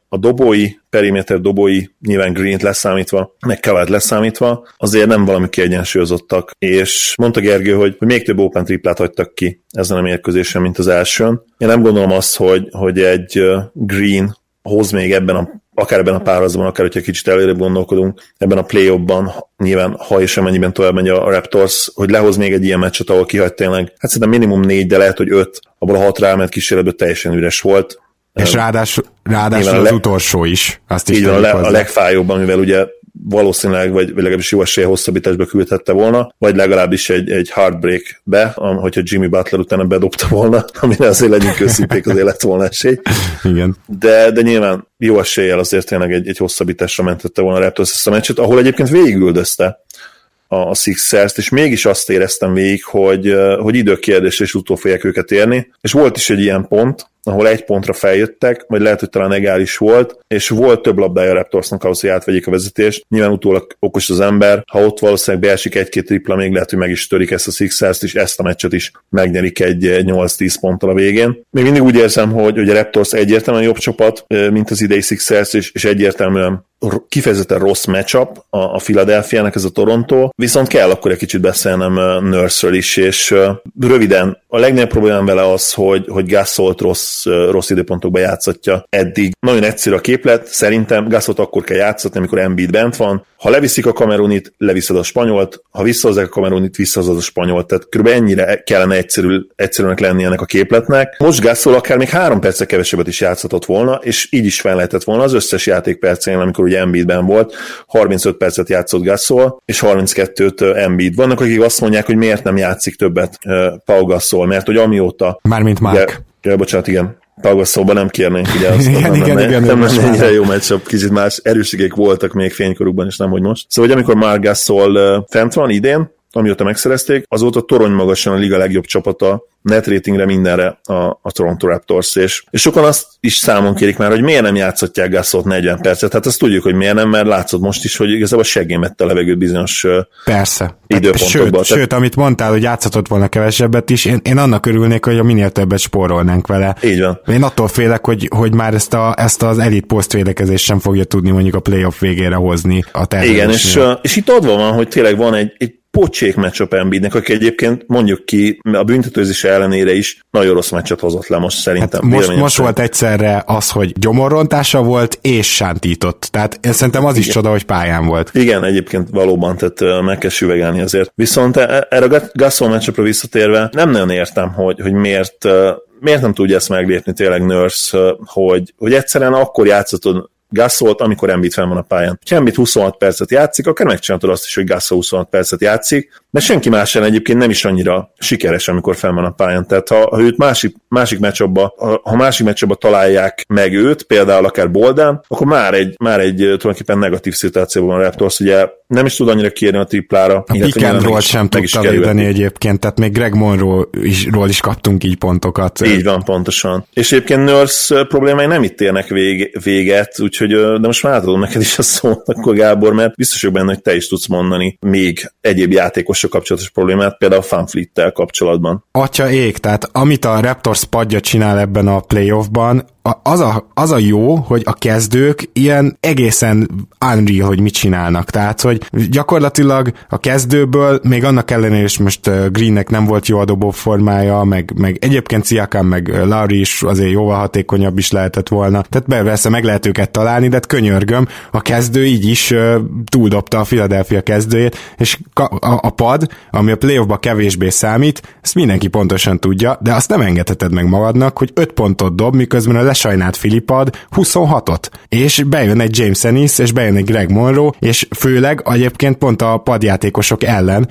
a dobói, periméter dobói, nyilván Green-t leszámítva, meg Kavát leszámítva, azért nem valami kiegyensúlyozottak, és mondta Gergő, hogy, hogy még több open triplát hagytak ki ezen a mérkőzésen, mint az elsőn. Én nem gondolom azt, hogy, hogy egy Green hoz még ebben a akár ebben a párazban, akár hogyha kicsit előre gondolkodunk, ebben a play ban nyilván, ha és amennyiben tovább megy a Raptors, hogy lehoz még egy ilyen meccset, ahol kihagy tényleg, hát szerintem minimum négy, de lehet, hogy öt, abból a hat ráment kísérletből teljesen üres volt. És ráadásul, ráadásul az le, utolsó is. Azt is így van, a, le, a legfájóbb, amivel ugye valószínűleg, vagy, vagy legalábbis jó esélye hosszabbításba küldhette volna, vagy legalábbis egy, egy heartbreak-be, hogyha Jimmy Butler utána bedobta volna, amire azért legyünk őszinték, azért lett volna esély. Igen. De, de nyilván jó eséllyel azért tényleg egy, egy hosszabbításra mentette volna a Raptors ezt a meccset, ahol egyébként végigüldözte a Sixers-t, és mégis azt éreztem végig, hogy, hogy időkérdés és utó fogják őket érni, és volt is egy ilyen pont, ahol egy pontra feljöttek, vagy lehet, hogy talán egál is volt, és volt több labdája a Raptorsnak ahhoz, hogy átvegyék a vezetést. Nyilván utólag okos az ember, ha ott valószínűleg beesik egy-két tripla, még lehet, hogy meg is törik ezt a Sixers-t, és ezt a meccset is megnyerik egy 8-10 ponttal a végén. Még mindig úgy érzem, hogy, hogy a Raptors egyértelműen jobb csapat, mint az idei Sixers, és, és egyértelműen kifejezetten rossz matchup a, a Philadelphia-nek, ez a Toronto, viszont kell akkor egy kicsit beszélnem Nurse-ről is, és röviden, a legnagyobb problémám vele az, hogy, hogy Gasolt rossz, rossz időpontokban játszatja eddig. Nagyon egyszerű a képlet, szerintem Gasolt akkor kell játszatni, amikor Embiid bent van. Ha leviszik a kamerunit, leviszed a spanyolt, ha visszahozzák a kamerunit, visszahozod a spanyolt. Tehát kb. ennyire kellene egyszerű, egyszerűnek lenni ennek a képletnek. Most Gasol akár még három percet kevesebbet is játszhatott volna, és így is fel lehetett volna az összes játékpercén, amikor ugye Embiidben volt, 35 percet játszott Gasol, és 32-t Embiid. Vannak, akik azt mondják, hogy miért nem játszik többet Pau Gasol, mert hogy amióta... Mármint Mark. Ugye, bocsánat, igen. Pagasszóban nem kérnénk, ugye azt igen, nem, igen, nem, igen, nem, nem ennyire jó meccsap, kicsit más erőségek voltak még fénykorukban, és nem, hogy most. Szóval, hogy amikor Gasol fent van idén, amióta megszerezték, azóta torony magasan a liga legjobb csapata net ratingre mindenre a, a Toronto Raptors, és, és sokan azt is számon kérik már, hogy miért nem játszotják Gasolt 40 percet, hát azt tudjuk, hogy miért nem, mert látszott most is, hogy igazából seggémett a levegőt bizonyos Persze. időpontokban. Sőt, sőt, amit mondtál, hogy játszhatott volna kevesebbet is, én, én annak örülnék, hogy a minél többet spórolnánk vele. Így van. Én attól félek, hogy, hogy már ezt, a, ezt az elit posztvédekezést sem fogja tudni mondjuk a playoff végére hozni a Igen, és, és itt adva van, hogy tényleg van egy, egy pocsék matchup Embiidnek, aki egyébként mondjuk ki a büntetőzése ellenére is nagyon rossz meccset hozott le most szerintem. Hát most, most volt egyszerre az, hogy gyomorrontása volt és sántított. Tehát én szerintem az is Igen. csoda, hogy pályán volt. Igen, egyébként valóban, tehát meg kell süvegelni azért. Viszont e, e, erre a Gasol meccsapra visszatérve nem nagyon értem, hogy, hogy miért miért nem tudja ezt meglépni tényleg Nurse, hogy, hogy egyszerűen akkor játszhatod Gasolt, amikor Embiid fenn van a pályán. Ha Embiid 26 percet játszik, akkor megcsinálod azt is, hogy Gasol 26 percet játszik, mert senki más sem egyébként nem is annyira sikeres, amikor fenn van a pályán. Tehát ha, ha őt másik, másik meccsabba, ha, ha másik meccsabba találják meg őt, például akár Boldán, akkor már egy, már egy tulajdonképpen negatív szituációban a Raptors, ugye nem is tud annyira kérni a triplára. A pick and roll sem tudta védeni egyébként, tehát még Greg Monroe is, ról is kaptunk így pontokat. Így van, pontosan. És egyébként Nurse problémái nem itt érnek vég, véget, úgyhogy, de most már átadom neked is a szót, akkor Gábor, mert biztos vagyok benne, hogy te is tudsz mondani még egyéb játékosok kapcsolatos problémát, például a Fanfleet-tel kapcsolatban. Atya ég, tehát amit a Raptors padja csinál ebben a playoffban, az a, az a jó, hogy a kezdők ilyen egészen unreal, hogy mit csinálnak. Tehát, hogy gyakorlatilag a kezdőből, még annak ellenére is most Greennek nem volt jó a dobó formája, meg, meg egyébként Siakam, meg Larry is azért jóval hatékonyabb is lehetett volna. Tehát persze meg lehet őket találni, de hát könyörgöm, a kezdő így is túldobta a Philadelphia kezdőjét, és a, a, pad, ami a playoffba kevésbé számít, ezt mindenki pontosan tudja, de azt nem engedheted meg magadnak, hogy 5 pontot dob, miközben a lesajnált Filipad 26-ot, és bejön egy James Ennis, és bejön egy Greg Monroe, és főleg egyébként pont a padjátékosok ellen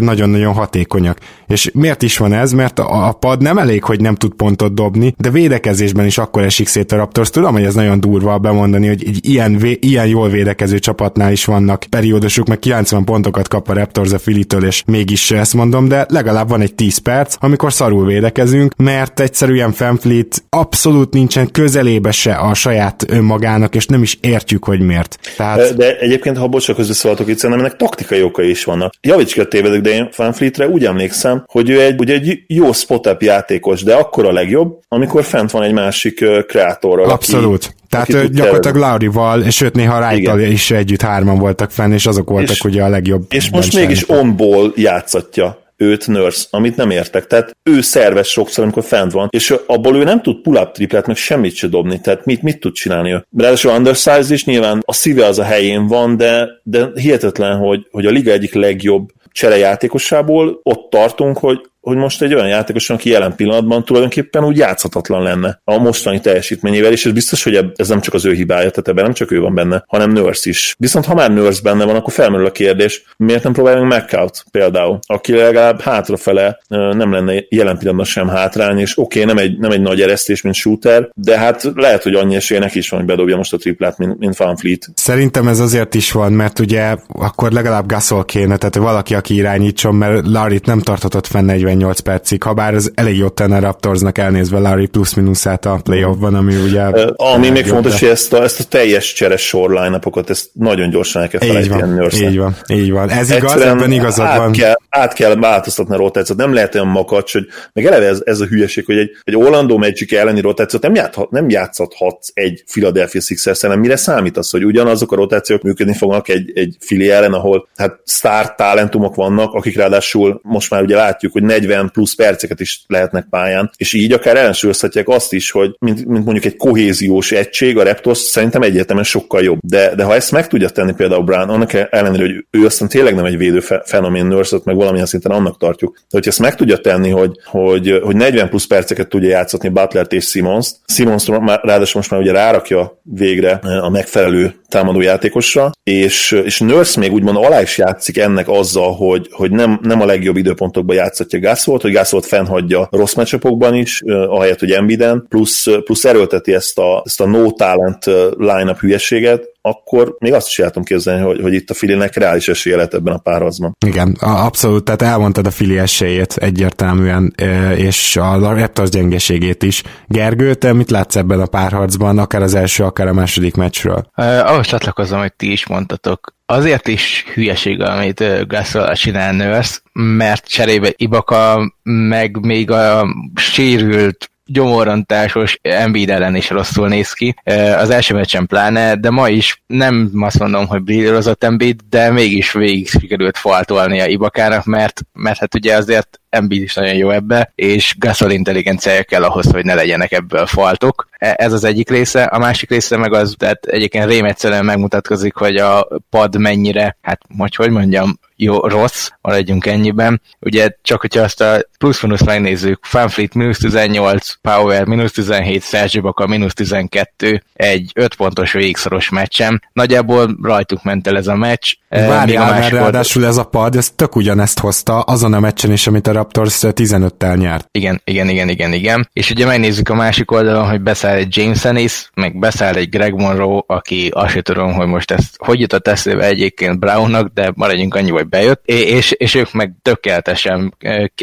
nagyon-nagyon hatékonyak. És miért is van ez? Mert a pad nem elég, hogy nem tud pontot dobni, de védekezésben is akkor esik szét a Raptors. Tudom, hogy ez nagyon durva bemondani, hogy egy ilyen, vé- ilyen jól védekező csapatnál is vannak periódusuk, meg 90 pontokat kap a Raptors a Filitől, és mégis ezt mondom, de legalább van egy 10 perc, amikor szarul védekezünk, mert egyszerűen Fanfleet abszolút nincsen közelébe se a saját önmagának, és nem is értjük, hogy miért. Tehát... De egyébként, ha bocsánat, közbeszólaltok itt, szerintem ennek taktikai okai is vannak. Javíts ki a tévedek, de én Fanfleetre úgy emlékszem, hogy ő egy, ugye egy jó spot játékos, de akkor a legjobb, amikor fent van egy másik kreátorral. Abszolút. Aki, Tehát aki gyakorlatilag Laurival, sőt néha Wright is együtt hárman voltak fenn, és azok voltak és, ugye a legjobb. És most mégis on-ball játszatja őt Nurse, amit nem értek. Tehát ő szerves sokszor, amikor fent van, és abból ő nem tud pull-up triplet, meg semmit se dobni, tehát mit, mit tud csinálni ő. Ráadásul undersize is nyilván a szíve az a helyén van, de, de hihetetlen, hogy, hogy a liga egyik legjobb cserejátékosából ott tartunk, hogy hogy most egy olyan játékos, aki jelen pillanatban tulajdonképpen úgy játszhatatlan lenne a mostani teljesítményével, és ez biztos, hogy ez nem csak az ő hibája, tehát ebben nem csak ő van benne, hanem Nurse is. Viszont ha már Nurse benne van, akkor felmerül a kérdés, miért nem próbáljunk McCout például, aki legalább hátrafele nem lenne jelen pillanatban sem hátrány, és oké, okay, nem, egy, nem egy nagy eresztés, mint shooter, de hát lehet, hogy annyi esélye is van, hogy bedobja most a triplát, mint, mint Van Fleet. Szerintem ez azért is van, mert ugye akkor legalább Gasol kéne, tehát valaki, aki irányítson, mert Larit nem tarthatott fenn 40 48 percig, ha bár ez elég jót tenne Raptorsnak elnézve Larry plusz-minuszát a playoffban, ami ugye... Ami még fontos, hogy ezt a, ezt a teljes cseres sorline ezt nagyon gyorsan el kell felejteni. Így van, így van. Ez igaz, ebben igazad át van. Kell, át kell változtatni a rotációt, nem lehet olyan makacs, hogy meg eleve ez, ez a hülyeség, hogy egy, egy Orlando Magic elleni rotációt nem, játhat, nem játszhatsz egy Philadelphia Sixers ellen, mire számít az, hogy ugyanazok a rotációk működni fognak egy, egy fili ellen, ahol hát sztár talentumok vannak, akik ráadásul most már ugye látjuk, hogy 40 plusz perceket is lehetnek pályán, és így akár ellensúlyozhatják azt is, hogy mint, mint mondjuk egy kohéziós egység, a Raptors szerintem egyértelműen sokkal jobb. De, de ha ezt meg tudja tenni például Brown, annak ellenére, hogy ő aztán tényleg nem egy védő fenomén nurse meg valamilyen szinten annak tartjuk, de hogyha ezt meg tudja tenni, hogy, hogy, hogy 40 plusz perceket tudja játszatni Butlert és Simons, Simons ráadásul most már ugye rárakja végre a megfelelő támadó játékosra, és, és Nurse még úgymond alá is játszik ennek azzal, hogy, hogy nem, nem a legjobb időpontokban játszatja Gasolt, hogy Gasolt fennhagyja rossz meccsapokban is, ahelyett, hogy Embiden, plusz, plusz erőlteti ezt a, ezt a no talent line-up hülyeséget, akkor még azt is el tudom képzelni, hogy, hogy itt a Filinek reális esélye lett ebben a párharcban. Igen, abszolút, tehát elmondtad a Fili esélyét egyértelműen, és a Raptors gyengeségét is. Gergő, te mit látsz ebben a párharcban, akár az első, akár a második meccsről? Uh, ahhoz csatlakozom, hogy ti is mondtatok, azért is hülyeség, amit Gasol csinál Nurse, mert cserébe Ibaka meg még a sérült gyomorontásos Embiid ellen is rosszul néz ki. Az első meccsen pláne, de ma is nem azt mondom, hogy brillirozott Embiid, de mégis végig sikerült faltolni a Ibakának, mert, mert hát ugye azért Embiid is nagyon jó ebbe, és Gasol intelligenciája kell ahhoz, hogy ne legyenek ebből faltok. E, ez az egyik része. A másik része meg az, tehát egyébként rém egyszerűen megmutatkozik, hogy a pad mennyire, hát hogy hogy mondjam, jó, rossz, maradjunk ennyiben. Ugye csak, hogyha azt a plusz-minusz megnézzük, Fanfleet mínusz 18, Power mínusz 17, Sergi Baka mínusz 12, egy 5 pontos végigszoros meccsen. Nagyjából rajtuk ment el ez a meccs. Várjál, a mert ráadásul ez a pad, ez tök ugyanezt hozta azon a meccsen is, amit a Raptors 15-tel nyert. Igen, igen, igen, igen, igen. És ugye megnézzük a másik oldalon, hogy beszáll egy James Ennis, meg beszáll egy Greg Monroe, aki azt sem tudom, hogy most ezt hogy jutott eszébe egyébként Brownnak, de maradjunk annyi, hogy bejött, és, és ők meg tökéletesen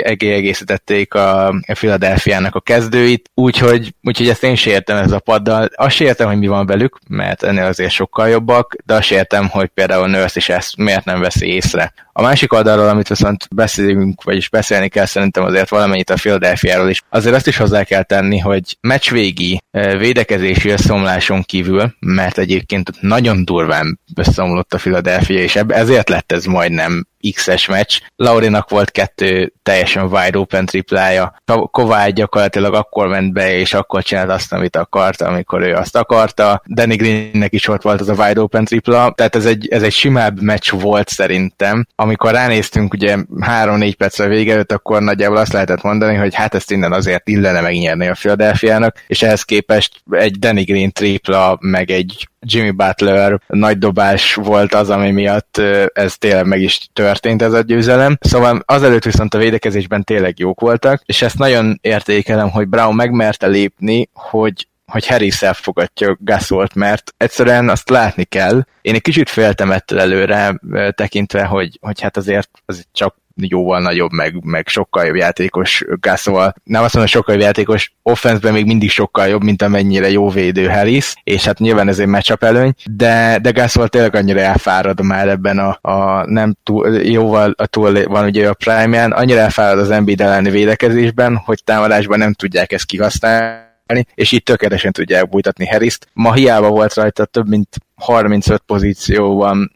egészítették a Philadelphia-nak a kezdőit, úgyhogy, úgyhogy ezt én sem értem ez a paddal. Azt sem értem, hogy mi van velük, mert ennél azért sokkal jobbak, de azt sem értem, hogy például Nurse is ezt miért nem veszi észre. A másik oldalról, amit viszont beszélünk, vagyis beszélni kell szerintem azért valamennyit a Philadelphia-ról is, azért azt is hozzá kell tenni, hogy meccsvégi védekezési összeomláson kívül, mert egyébként nagyon durván összeomlott a Philadelphia, és ezért lett ez majdnem X-es meccs. Laurinak volt kettő teljesen wide open triplája. Kovály gyakorlatilag akkor ment be, és akkor csinált azt, amit akarta, amikor ő azt akarta. Danny Greennek is ott volt az a wide open tripla, tehát ez egy, ez egy simább meccs volt szerintem. Amikor ránéztünk ugye 3-4 percre vége előtt, akkor nagyjából azt lehetett mondani, hogy hát ezt innen azért illene megnyerni a Philadelphia-nak, és ehhez képest egy Danny Green tripla, meg egy Jimmy Butler nagy dobás volt az, ami miatt ez tényleg meg is történt ez a győzelem. Szóval azelőtt viszont a védekezésben tényleg jók voltak, és ezt nagyon értékelem, hogy Brown megmerte lépni, hogy hogy Harris elfogadja Gasolt, mert egyszerűen azt látni kell. Én egy kicsit féltem ettől előre tekintve, hogy, hogy hát azért az csak jóval nagyobb, meg, meg sokkal jobb játékos Gasol. Nem azt mondom, sokkal jobb játékos, offenszben még mindig sokkal jobb, mint amennyire jó védő Harris, és hát nyilván ez egy matchup előny, de, de Gasol tényleg annyira elfárad már ebben a, a nem túl, jóval a túl van ugye a prime annyira elfárad az Embiid elleni védekezésben, hogy támadásban nem tudják ezt kihasználni, és itt tökéletesen tudják bújtatni Harris-t. Ma hiába volt rajta több mint 35 pozícióban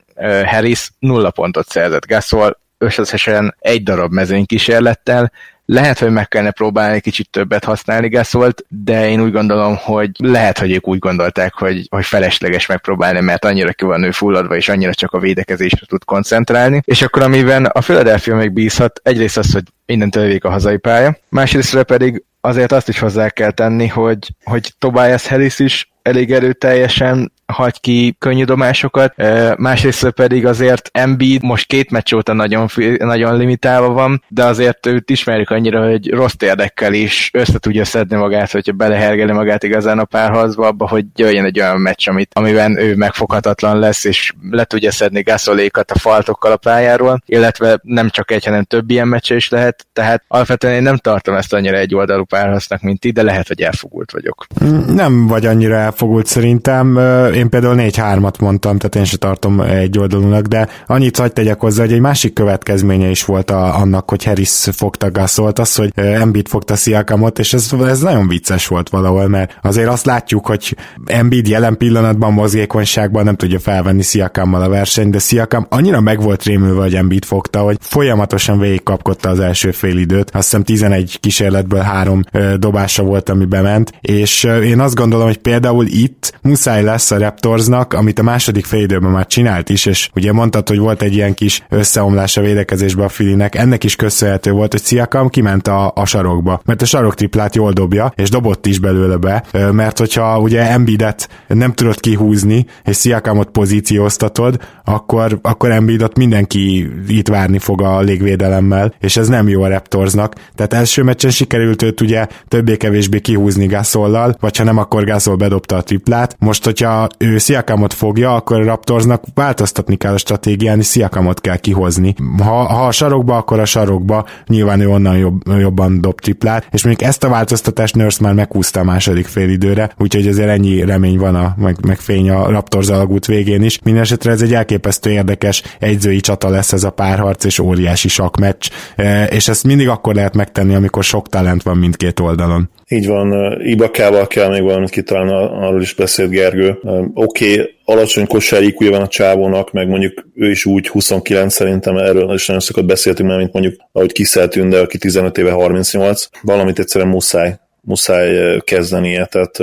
Harris, nulla pontot szerzett Gasol, összesen egy darab mezőny kísérlettel, lehet, hogy meg kellene próbálni kicsit többet használni Gasolt, de én úgy gondolom, hogy lehet, hogy ők úgy gondolták, hogy, hogy felesleges megpróbálni, mert annyira ki van ő fulladva, és annyira csak a védekezésre tud koncentrálni. És akkor amiben a Philadelphia még bízhat, egyrészt az, hogy innentől végig a hazai pálya, másrészt pedig azért azt is hozzá kell tenni, hogy, hogy Tobias Harris is elég erőteljesen hagy ki könnyű dobásokat, másrészt pedig azért Embiid most két meccs óta nagyon, nagyon limitálva van, de azért őt ismerjük annyira, hogy rossz érdekkel is össze tudja szedni magát, hogyha belehergeli magát igazán a párharcba, abba, hogy jöjjön egy olyan meccs, amit, amiben ő megfoghatatlan lesz, és le tudja szedni Gasolékat a faltokkal a pályáról, illetve nem csak egy, hanem több ilyen meccse is lehet, tehát alapvetően én nem tartom ezt annyira egy oldalú párharcnak, mint ti, de lehet, hogy elfogult vagyok. Nem vagy annyira elfogult szerintem. Én például 4-3-at mondtam, tehát én se tartom egy oldalúnak, de annyit hagyd tegyek hozzá, hogy egy másik következménye is volt a, annak, hogy Harris fogta Gasolt, az, hogy Embiid fogta Siakamot, és ez, ez nagyon vicces volt valahol, mert azért azt látjuk, hogy Embiid jelen pillanatban mozgékonyságban nem tudja felvenni Siakammal a versenyt, de Siakam annyira meg volt rémülve, hogy Embiid fogta, hogy folyamatosan végigkapkodta az első fél időt. Azt hiszem 11 kísérletből három dobása volt, ami bement, és én azt gondolom, hogy például itt muszáj lesz a Raptorsnak, amit a második fél időben már csinált is, és ugye mondtad, hogy volt egy ilyen kis összeomlás a védekezésbe a Filinek, ennek is köszönhető volt, hogy Siakam kiment a, a sarokba, mert a sarok triplát jól dobja, és dobott is belőle be, mert hogyha ugye Embiidet nem tudod kihúzni, és Siakamot pozícióztatod, akkor, akkor Embiidot mindenki itt várni fog a légvédelemmel, és ez nem jó a Raptorsnak. Tehát első meccsen sikerült őt ugye többé-kevésbé kihúzni Gasollal, vagy ha nem, akkor Gasol bedobta a triplát. Most, hogyha ő Siakamot fogja, akkor a Raptorsnak változtatni kell a stratégián, és Siakamot kell kihozni. Ha, ha a sarokba, akkor a sarokba, nyilván ő onnan jobb, jobban dob triplát, és még ezt a változtatást Nurse már meghúzta a második fél időre, úgyhogy azért ennyi remény van, a, meg, meg fény a Raptors alagút végén is. Mindenesetre ez egy elképesztő érdekes egyzői csata lesz ez a párharc, és óriási sakmeccs, e, és ezt mindig akkor lehet megtenni, amikor sok talent van mindkét oldalon. Így van, Ibakával kell még valamit kitalálni, arról is beszélt Gergő. Oké, okay, alacsony kosár van a csávónak, meg mondjuk ő is úgy 29 szerintem, erről is nagyon sokat beszéltünk, mert mint mondjuk ahogy Kiszel de aki 15 éve 38, valamit egyszerűen muszáj muszáj kezdenie, tehát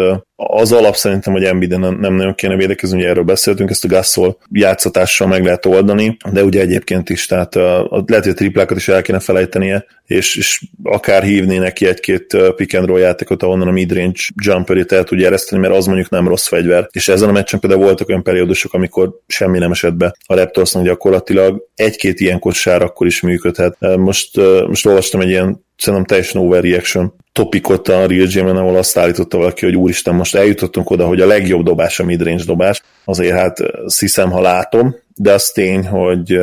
az alap szerintem, hogy Embiid nem, nem nagyon kéne védekezni, ugye erről beszéltünk, ezt a Gasol játszatással meg lehet oldani, de ugye egyébként is, tehát a, lehet, hogy a triplákat is el kéne felejtenie, és, és akár hívni neki egy-két pick and roll játékot, ahonnan a midrange jumperét el tudja ereszteni, mert az mondjuk nem rossz fegyver. És ezen a meccsen például voltak olyan periódusok, amikor semmi nem esett be a Raptorsnak gyakorlatilag. Egy-két ilyen kosár akkor is működhet. Most, most olvastam egy ilyen szerintem teljesen overreaction topikot a Real gym ahol azt állította valaki, hogy úristen, most eljutottunk oda, hogy a legjobb dobás a midrange dobás. Azért hát hiszem, ha látom, de az tény, hogy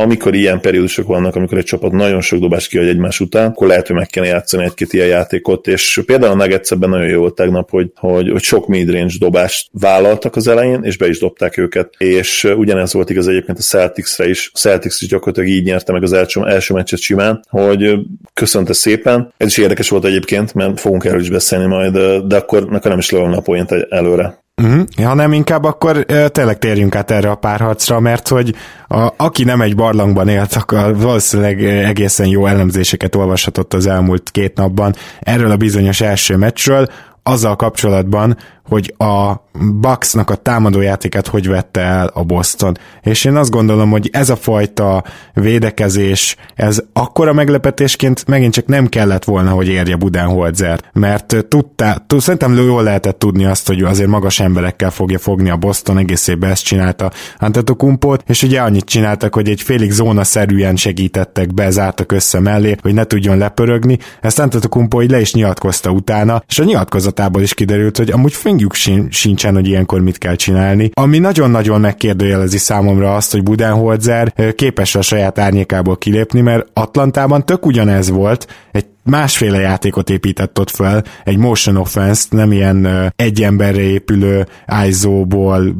amikor ilyen periódusok vannak, amikor egy csapat nagyon sok dobást kiadj egymás után, akkor lehet, hogy meg kell játszani egy-két ilyen játékot, és például a Nuggets nagyon jó volt tegnap, hogy, hogy, hogy sok midrange dobást vállaltak az elején, és be is dobták őket, és ugyanez volt igaz egyébként a Celticsre is, a Celtics is gyakorlatilag így nyerte meg az első, első meccset simán, hogy köszönte szépen. Ez is érdekes volt egyébként, mert fogunk erről is beszélni majd, de akkor nekem nem is lövöm a point előre. Uh-huh. Ja, nem inkább akkor uh, tényleg térjünk át erre a párharcra, mert hogy a, aki nem egy barlangban élt, akkor valószínűleg egészen jó elemzéseket olvashatott az elmúlt két napban erről a bizonyos első meccsről, azzal kapcsolatban, hogy a Bucksnak a támadójátéket hogy vette el a Boston. És én azt gondolom, hogy ez a fajta védekezés, ez akkora meglepetésként megint csak nem kellett volna, hogy érje Budenholzer, mert tudta, tud, szerintem jól lehetett tudni azt, hogy azért magas emberekkel fogja fogni a Boston, egész évben ezt csinálta Antetokumpot, és ugye annyit csináltak, hogy egy félig zóna-szerűen segítettek, bezártak össze mellé, hogy ne tudjon lepörögni. Ezt Antetokumpo így le is nyilatkozta utána, és a nyilatkozatából is kiderült, hogy amúgy fingjuk sincsen, hogy ilyenkor mit kell csinálni. Ami nagyon-nagyon megkérdőjelezi számomra azt, hogy Budenholzer képes a saját árnyékából kilépni, mert Atlantában tök ugyanez volt, egy másféle játékot épített ott fel, egy motion offense nem ilyen egy emberre épülő ISO-ból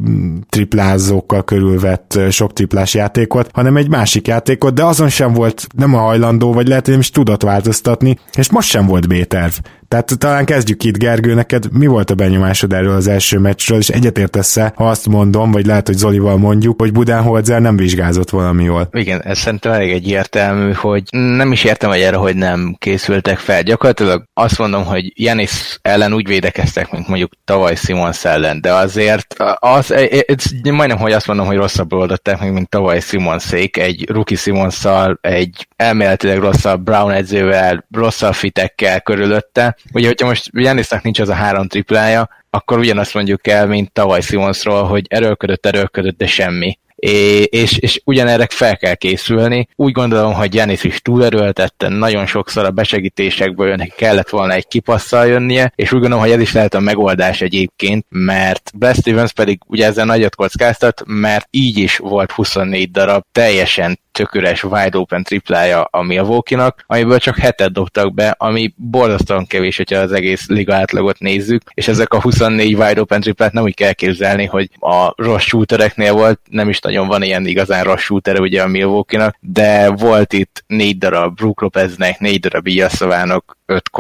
triplázókkal körülvett sok triplás játékot, hanem egy másik játékot, de azon sem volt nem a hajlandó, vagy lehet, hogy nem is tudott változtatni, és most sem volt B-terv. Tehát talán kezdjük itt, Gergő, neked mi volt a benyomásod erről az első meccsről, és egyetértesz ha azt mondom, vagy lehet, hogy Zolival mondjuk, hogy Budenholzer nem vizsgázott valami jól. Igen, ez szerintem elég egyértelmű, hogy nem is értem, hogy erre, hogy nem készültek fel. Gyakorlatilag azt mondom, hogy Janis ellen úgy védekeztek, mint mondjuk tavaly Simons ellen, de azért az, majdnem, hogy azt mondom, hogy rosszabbul oldották meg, mint tavaly Simonszék, egy rookie Simonszal, egy elméletileg rosszabb Brown edzővel, rosszabb fitekkel körülötte, Ugye, hogyha most Janisnak nincs az a három triplája, akkor ugyanazt mondjuk el, mint tavaly Simonsról, hogy erőlködött, erőlködött, de semmi és, és ugyanerre fel kell készülni. Úgy gondolom, hogy Janis is túlerőltette, nagyon sokszor a besegítésekből neki kellett volna egy kipasszal jönnie, és úgy gondolom, hogy ez is lehet a megoldás egyébként, mert Brad Stevens pedig ugye ezzel nagyot kockáztat, mert így is volt 24 darab teljesen tököres wide open triplája a Milwaukee-nak, amiből csak hetet dobtak be, ami borzasztóan kevés, hogyha az egész liga átlagot nézzük, és ezek a 24 wide open triplát nem úgy kell képzelni, hogy a rossz shootereknél volt, nem is nagyon van ilyen igazán rossz shooter ugye a Milwaukee-nak, de volt itt négy darab Brook Lopeznek, négy darab Ilyaszovának, öt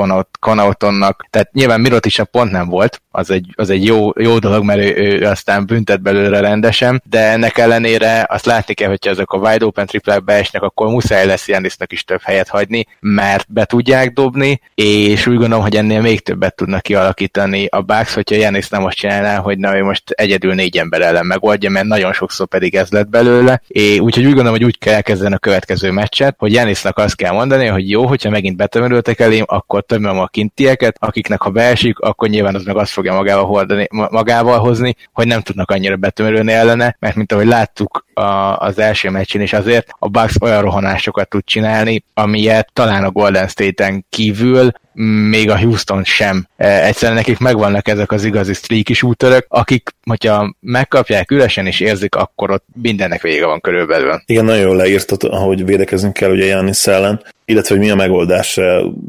Konautonnak, tehát nyilván Mirot is a pont nem volt, az egy, az egy jó, jó dolog, mert ő, ő, aztán büntet belőle rendesen, de ennek ellenére azt látni kell, hogyha ezek a wide open triplák beesnek, akkor muszáj lesz Janisnak is több helyet hagyni, mert be tudják dobni, és úgy gondolom, hogy ennél még többet tudnak kialakítani a Bucks, hogyha Janis nem azt csinálná, hogy na, ő most egyedül négy ember ellen megoldja, mert nagyon sokszor pedig ez lett belőle, és úgyhogy úgy gondolom, hogy úgy kell elkezdeni a következő meccset, hogy Janisnak azt kell mondani, hogy jó, hogyha megint betömörültek elém, akkor tömöm a kintieket, akiknek ha beesik, akkor nyilván az meg azt fogja magával, hordani, magával hozni, hogy nem tudnak annyira betömörülni ellene, mert mint ahogy láttuk a, az első meccsen is azért, a Bucks olyan rohanásokat tud csinálni, amilyet talán a Golden State-en kívül még a Houston sem. E, egyszerűen nekik megvannak ezek az igazi streaky útörök, akik, hogyha megkapják üresen és érzik, akkor ott mindennek vége van körülbelül. Igen, nagyon jól leírtad, ahogy védekezünk kell ugye Jánisz ellen, illetve hogy mi a megoldás.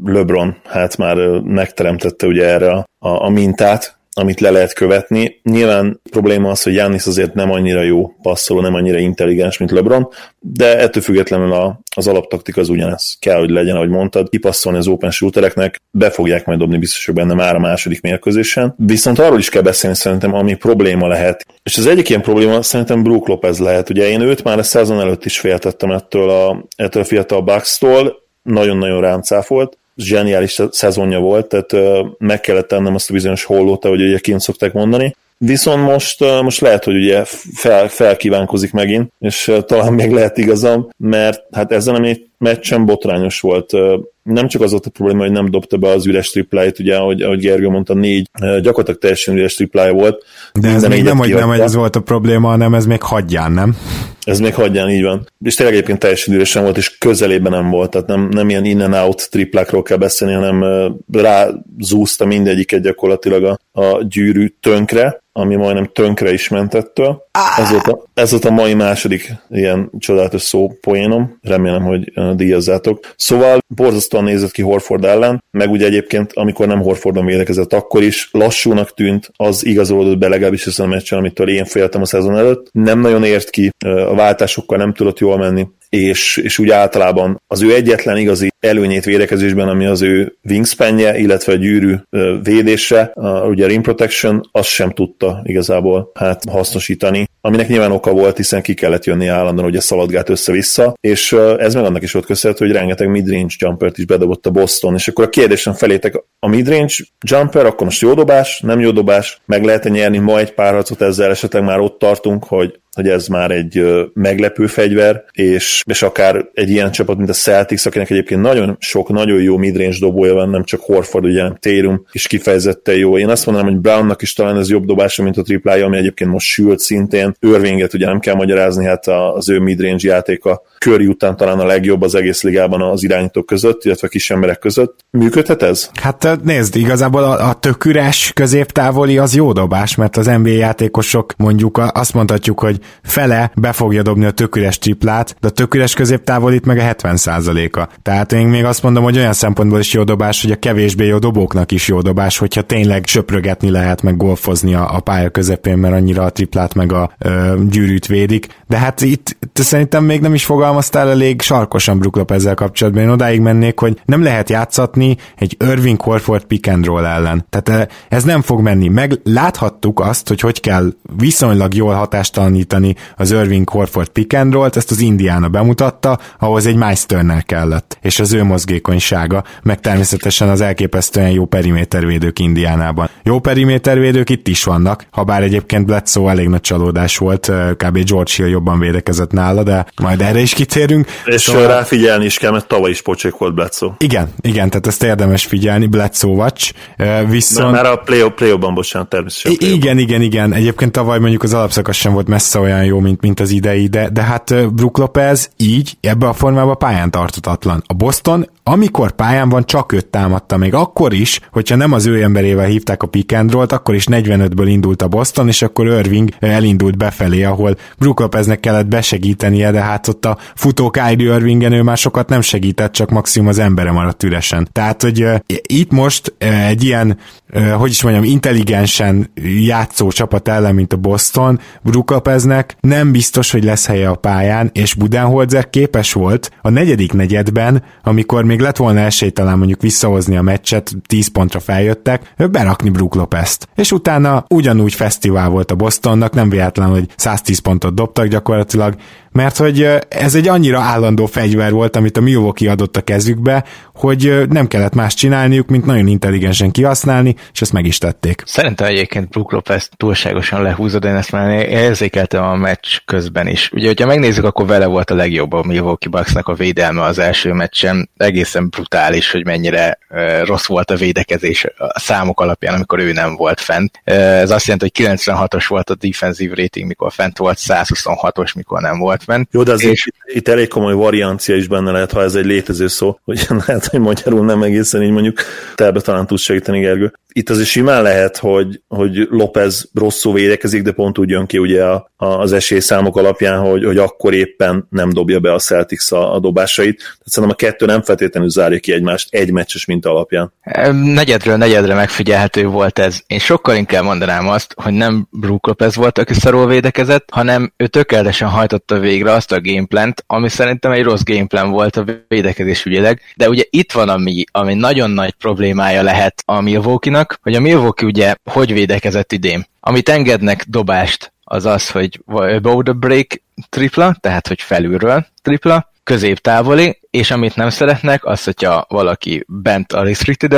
LeBron hát már megteremtette ugye erre a, a mintát, amit le lehet követni. Nyilván probléma az, hogy Jánisz azért nem annyira jó passzoló, nem annyira intelligens, mint LeBron, de ettől függetlenül a, az alaptaktika az ugyanez. Kell, hogy legyen, ahogy mondtad, kipasszolni az open shootereknek, be fogják majd dobni biztos, hogy benne már a második mérkőzésen. Viszont arról is kell beszélni szerintem, ami probléma lehet. És az egyik ilyen probléma szerintem Brook Lopez lehet. Ugye én őt már a szezon előtt is féltettem ettől a, ettől a fiatal Bucks-tól, nagyon-nagyon rám cáfolt, zseniális szezonja volt, tehát meg kellett tennem azt a bizonyos hollót, ahogy ugye kint szokták mondani. Viszont most, most lehet, hogy ugye fel, felkívánkozik megint, és talán még lehet igazam, mert hát ezen a meccsen botrányos volt nem csak az volt a probléma, hogy nem dobta be az üres tripláit, ugye, ahogy, ahogy Gergő mondta, négy gyakorlatilag teljesen üres triplája volt. De ez még nem, hogy nem hogy ez volt a probléma, hanem ez még hagyján, nem? Ez még hagyján, így van. És tényleg egyébként teljesen üresen volt, és közelében nem volt, tehát nem, nem ilyen in-and-out triplákról kell beszélni, hanem rázúzta mindegyiket gyakorlatilag a, a gyűrű tönkre, ami majdnem tönkre is ment ettől. Ez volt, a, ez volt a mai második ilyen csodálatos szó poénom, remélem, hogy díjazzátok. Szóval borzasztóan nézett ki Horford ellen, meg ugye egyébként, amikor nem Horfordon védekezett, akkor is lassúnak tűnt, az igazolódott be legalábbis ezen a meccsen, amitől én féltem a szezon előtt. Nem nagyon ért ki, a váltásokkal nem tudott jól menni, és, és úgy általában az ő egyetlen igazi előnyét védekezésben, ami az ő wingspanje, illetve a gyűrű védése, a, ugye a rim protection, azt sem tudta igazából hát hasznosítani, aminek nyilván oka volt, hiszen ki kellett jönni állandóan, ugye szaladgált össze-vissza, és ez meg annak is volt köszönhető, hogy rengeteg midrange jumpert is bedobott a Boston, és akkor a kérdésem felétek, a midrange jumper, akkor most jó dobás, nem jó dobás, meg lehet-e nyerni ma egy párharcot ezzel, esetleg már ott tartunk, hogy hogy ez már egy meglepő fegyver, és, és akár egy ilyen csapat, mint a Celtics, akinek egyébként nagyon sok, nagyon jó midrange dobója van, nem csak Horford, ugye nem Térum is kifejezetten jó. Én azt mondanám, hogy Brownnak is talán ez jobb dobása, mint a triplája, ami egyébként most sült szintén. Örvinget ugye nem kell magyarázni, hát az ő midrange játéka Curry után talán a legjobb az egész ligában az irányítók között, illetve a kis emberek között. Működhet ez? Hát nézd, igazából a, a tök üres középtávoli az jó dobás, mert az NBA játékosok mondjuk azt mondhatjuk, hogy fele be fogja dobni a töküres triplát, de a töküres középtávolit meg a 70%-a. Tehát én még azt mondom, hogy olyan szempontból is jó dobás, hogy a kevésbé jó dobóknak is jó dobás, hogyha tényleg söprögetni lehet, meg golfozni a, a pálya közepén, mert annyira a triplát meg a gyűrűt védik. De hát itt, itt szerintem még nem is fogalmaztál elég sarkosan Brook ezzel kapcsolatban. Én odáig mennék, hogy nem lehet játszatni egy Irving Horford pick and roll ellen. Tehát ez nem fog menni. Meg láthattuk azt, hogy hogy kell viszonylag jól hatástalanítani az Irving Horford pick and roll ezt az Indiana bemutatta, ahhoz egy Miles Turner kellett, és az ő mozgékonysága, meg természetesen az elképesztően jó perimétervédők Indiánában. Jó perimétervédők itt is vannak, ha bár egyébként Bledsoe elég nagy csalódás volt, kb. George Hill jobban védekezett nála, de majd erre is kitérünk. És szóval... ráfigyelni is kell, mert tavaly is pocsék volt Bledsoe. Igen, igen, tehát ezt érdemes figyelni, Bledsoe watch, viszont... Már a play play bocsánat, természetesen. I- igen, igen, igen. Egyébként tavaly mondjuk az alapszakasz sem volt messze olyan jó, mint, mint az idei, de, de hát Brook Lopez így, ebbe a formában pályán tartatatlan. A Boston, amikor pályán van, csak őt támadta még akkor is, hogyha nem az ő emberével hívták a pick and akkor is 45-ből indult a Boston, és akkor Irving elindult befelé, ahol Brook Lopeznek kellett besegítenie, de hát ott a futó Kyrie Irvingen ő már sokat nem segített, csak maximum az embere maradt üresen. Tehát, hogy itt most egy ilyen, uh, hogy is mondjam, intelligensen játszó csapat ellen, mint a Boston, Brook Lopeznek nem biztos, hogy lesz helye a pályán, és Budenholzer képes volt a negyedik negyedben, amikor még lett volna esély talán mondjuk visszahozni a meccset, 10 pontra feljöttek, berakni Brook Lopez-t. És utána ugyanúgy fesztivál volt a Bostonnak, nem véletlen, hogy 110 pontot dobtak gyakorlatilag, mert hogy ez egy annyira állandó fegyver volt, amit a Milwaukee adott a kezükbe, hogy nem kellett más csinálniuk, mint nagyon intelligensen kihasználni, és ezt meg is tették. Szerintem egyébként Brook Lopez túlságosan lehúzod, én ezt már érzékeltem a meccs közben is. Ugye, hogyha megnézzük, akkor vele volt a legjobb a Milwaukee Bucksnak a védelme az első meccsen. Egészen brutális, hogy mennyire rossz volt a védekezés a számok alapján, amikor ő nem volt fent. Ez azt jelenti, hogy 96-os volt a defensive rating, mikor fent volt, 126-os, mikor nem volt fent. Jó, de azért és... itt, itt elég komoly variancia is benne lehet, ha ez egy létező szó, hogy lehet, hogy magyarul nem egészen így mondjuk, te ebbe talán tudsz segíteni, Gergő itt azért simán lehet, hogy, hogy López rosszul védekezik, de pont úgy jön ki ugye a, a, az esélyszámok alapján, hogy, hogy akkor éppen nem dobja be a Celtics a, a dobásait. Tehát szerintem a kettő nem feltétlenül zárja ki egymást egy meccses mint alapján. Negyedről negyedre megfigyelhető volt ez. Én sokkal inkább mondanám azt, hogy nem Brook Lopez volt, aki szarul védekezett, hanem ő tökéletesen hajtotta végre azt a gameplant, ami szerintem egy rossz gameplan volt a védekezés ügyileg, de ugye itt van ami, ami nagyon nagy problémája lehet a Milwaukee annak, hogy a Milwaukee ugye hogy védekezett idén. Amit engednek dobást, az az, hogy about the break tripla, tehát hogy felülről tripla, középtávoli, és amit nem szeretnek, az, hogyha valaki bent a restricted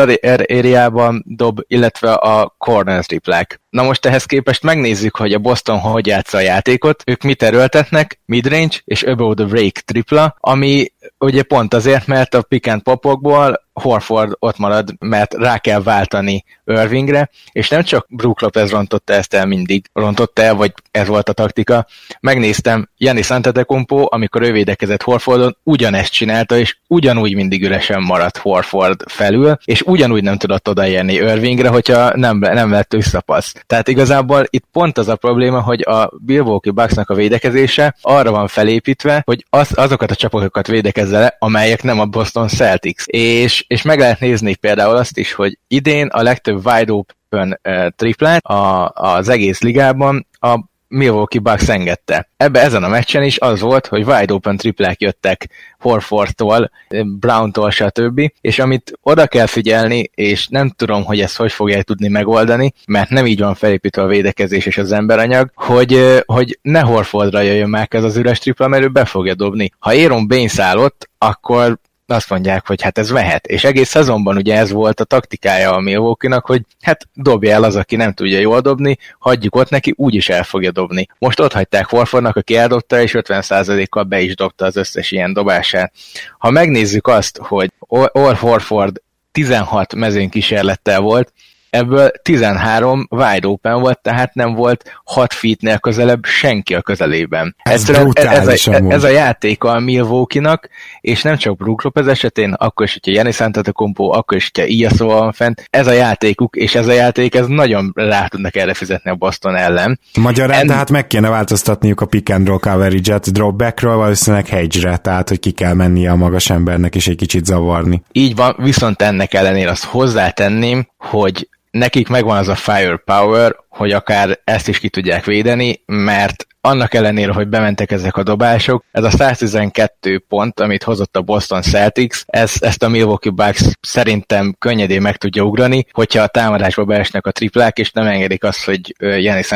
area dob, illetve a corner triplák. Na most ehhez képest megnézzük, hogy a Boston hogy játsza a játékot. Ők mit erőltetnek? Midrange és above the break tripla, ami ugye pont azért, mert a pick and popokból Horford ott marad, mert rá kell váltani Irvingre, és nem csak Brook Lopez rontotta ezt el mindig, rontotta el, vagy ez volt a taktika. Megnéztem, Janis Antetokounmpo, amikor ő védekezett Horfordon, ugyanezt csinálta, és ugyanúgy mindig üresen maradt Horford felül, és ugyanúgy nem tudott odaérni Irvingre, hogyha nem, nem lett visszapassz. Tehát igazából itt pont az a probléma, hogy a Milwaukee Bucksnak a védekezése arra van felépítve, hogy az, azokat a csapatokat védekezze le, amelyek nem a Boston Celtics. És, és meg lehet nézni például azt is, hogy idén a legtöbb wide open triplát a, az egész ligában a Milwaukee Bucks engedte. Ebbe ezen a meccsen is az volt, hogy wide open triplák jöttek Horfordtól, Browntól, stb. És amit oda kell figyelni, és nem tudom, hogy ezt hogy fogják tudni megoldani, mert nem így van felépítve a védekezés és az emberanyag, hogy, hogy ne Horfordra jöjjön meg ez az üres tripla, mert ő be fogja dobni. Ha Aaron Baines állott, akkor azt mondják, hogy hát ez vehet. És egész szezonban ugye ez volt a taktikája a milwaukee hogy hát dobja el az, aki nem tudja jól dobni, hagyjuk ott neki, úgyis el fogja dobni. Most ott hagyták Horfordnak, aki eldobta, és 50%-kal be is dobta az összes ilyen dobását. Ha megnézzük azt, hogy Or Horford 16 mezőnykísérlettel volt, ebből 13 wide open volt, tehát nem volt 6 feetnél közelebb senki a közelében. Ez, ez, ez, a, ez a játék a Milwaukee-nak, és nem csak Brook Lopez esetén, akkor is, hogyha Janis Antetokounmpo, akkor is, hogyha Iaso van fent, ez a játékuk, és ez a játék, ez nagyon rá tudnak erre fizetni a Boston ellen. Magyarán en... tehát meg kéne változtatniuk a pick and roll coverage-et dropbackről valószínűleg hedge-re, tehát hogy ki kell mennie a magas embernek és egy kicsit zavarni. Így van, viszont ennek ellenére azt hozzátenném, hogy nekik megvan az a firepower, hogy akár ezt is ki tudják védeni, mert annak ellenére, hogy bementek ezek a dobások, ez a 112 pont, amit hozott a Boston Celtics, ez, ezt a Milwaukee Bucks szerintem könnyedén meg tudja ugrani, hogyha a támadásba beesnek a triplák, és nem engedik azt, hogy Janis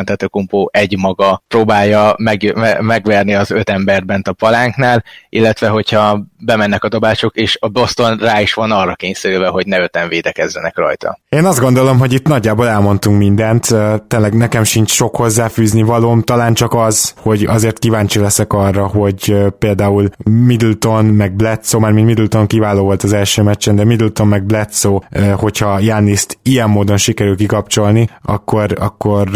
egy maga próbálja meg, megverni az öt embert bent a palánknál, illetve hogyha bemennek a dobások, és a Boston rá is van arra kényszerülve, hogy ne öten védekezzenek rajta. Én azt gondolom, hogy itt nagyjából elmondtunk mindent, tényleg nekem sincs sok hozzáfűzni valóm, talán csak az, hogy azért kíváncsi leszek arra, hogy például Middleton meg Bledsoe, már mint Middleton kiváló volt az első meccsen, de Middleton meg Bledsoe, hogyha Jániszt ilyen módon sikerül kikapcsolni, akkor, akkor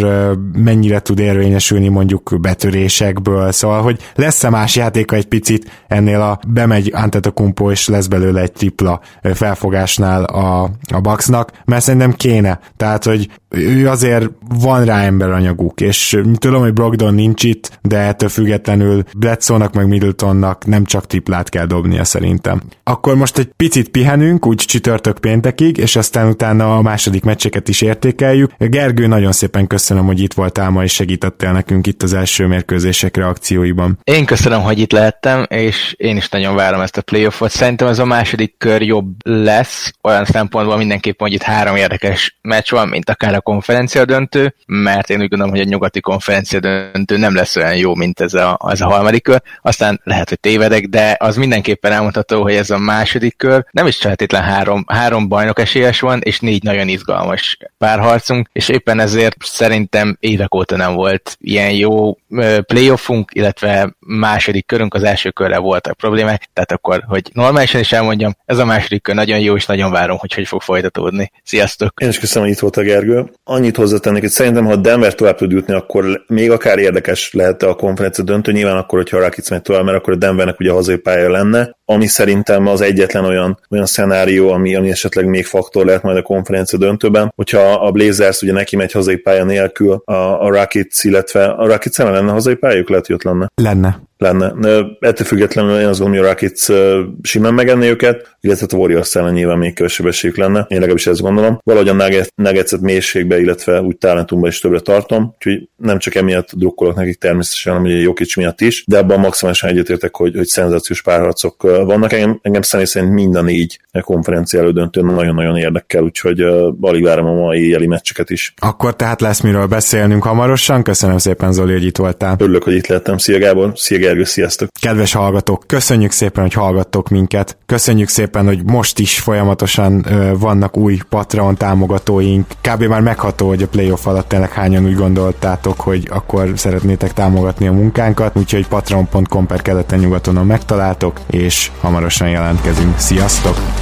mennyire tud érvényesülni mondjuk betörésekből, szóval, hogy lesz-e más játéka egy picit ennél a bemegy Antetokumpo és lesz belőle egy tripla felfogásnál a, a Bucksnak, mert szerintem kéne. Tehát, hogy ő azért van rá emberanyaguk, és tudom, hogy Brogdon nincs itt, de ettől függetlenül Bledsoe-nak meg Middletonnak nem csak triplát kell dobnia szerintem. Akkor most egy picit pihenünk, úgy csütörtök péntekig, és aztán utána a második meccseket is értékeljük. Gergő, nagyon szépen köszönöm, hogy itt voltál ma, és segítettél nekünk itt az első mérkőzések reakcióiban. Én köszönöm, hogy itt lehettem, és én is nagyon várom ezt a playoffot. Szerintem ez a második kör jobb lesz, olyan szempontból mindenképpen, hogy itt három érdekes meccs van, mint akár a konferencia döntő, mert én úgy gondolom, hogy a nyugati konferencia döntő nem lesz olyan jó, mint ez a, ez a harmadik kör. Aztán lehet, hogy tévedek, de az mindenképpen elmondható, hogy ez a második kör nem is feltétlen három, három bajnok esélyes van, és négy nagyon izgalmas párharcunk, és éppen ezért szerintem évek óta nem volt ilyen jó playoffunk, illetve második körünk, az első körre voltak problémák, tehát akkor, hogy normálisan is elmondjam, ez a második kör nagyon jó, és nagyon várom, hogy hogy fog folytatódni. Sziasztok! Én is köszönöm, hogy itt volt a Gergő. Annyit hozzátennék, hogy szerintem, ha Denver tovább tud jutni, akkor még akár érdekes lehet a konferencia döntő, nyilván akkor, hogyha a Rakic megy tovább, mert akkor a Denvernek ugye a hazai pálya lenne, ami szerintem az egyetlen olyan, olyan szenárió, ami, ami esetleg még faktor lehet majd a konferencia döntőben, hogyha a Blazers ugye neki megy hazai pálya nélkül, a, a Rakic, illetve a Rakic lenne hazai pályájuk, lehet, hogy ott lenne. Lenne lenne. Ettől függetlenül én azt gondolom, hogy a Rockets simán megenni őket, illetve a Warriors ellen nyilván még kevesebb esélyük lenne. Én legalábbis ezt gondolom. Valahogy a Nuggets-et mélységbe, illetve úgy talentumba is többre tartom, úgyhogy nem csak emiatt drukkolok nekik természetesen, hanem ugye Jokic miatt is, de abban maximálisan egyetértek, hogy, hogy szenzációs párharcok vannak. Engem, engem személy szerint mind a négy konferencia elődöntő nagyon-nagyon érdekel, úgyhogy uh, alig várom a mai éjjeli meccseket is. Akkor tehát lesz miről beszélnünk hamarosan. Köszönöm szépen, Zoli, hogy itt voltál. Örülök, hogy itt lettem. Szia Gábor, szia Gergő, sziasztok! Kedves hallgatók, köszönjük szépen, hogy hallgattok minket. Köszönjük szépen, hogy most is folyamatosan vannak új Patreon támogatóink. Kb. már megható, hogy a playoff alatt tényleg hányan úgy gondoltátok, hogy akkor szeretnétek támogatni a munkánkat, úgyhogy patreon.com per keleten nyugatonon megtaláltok, és hamarosan jelentkezünk. Sziasztok!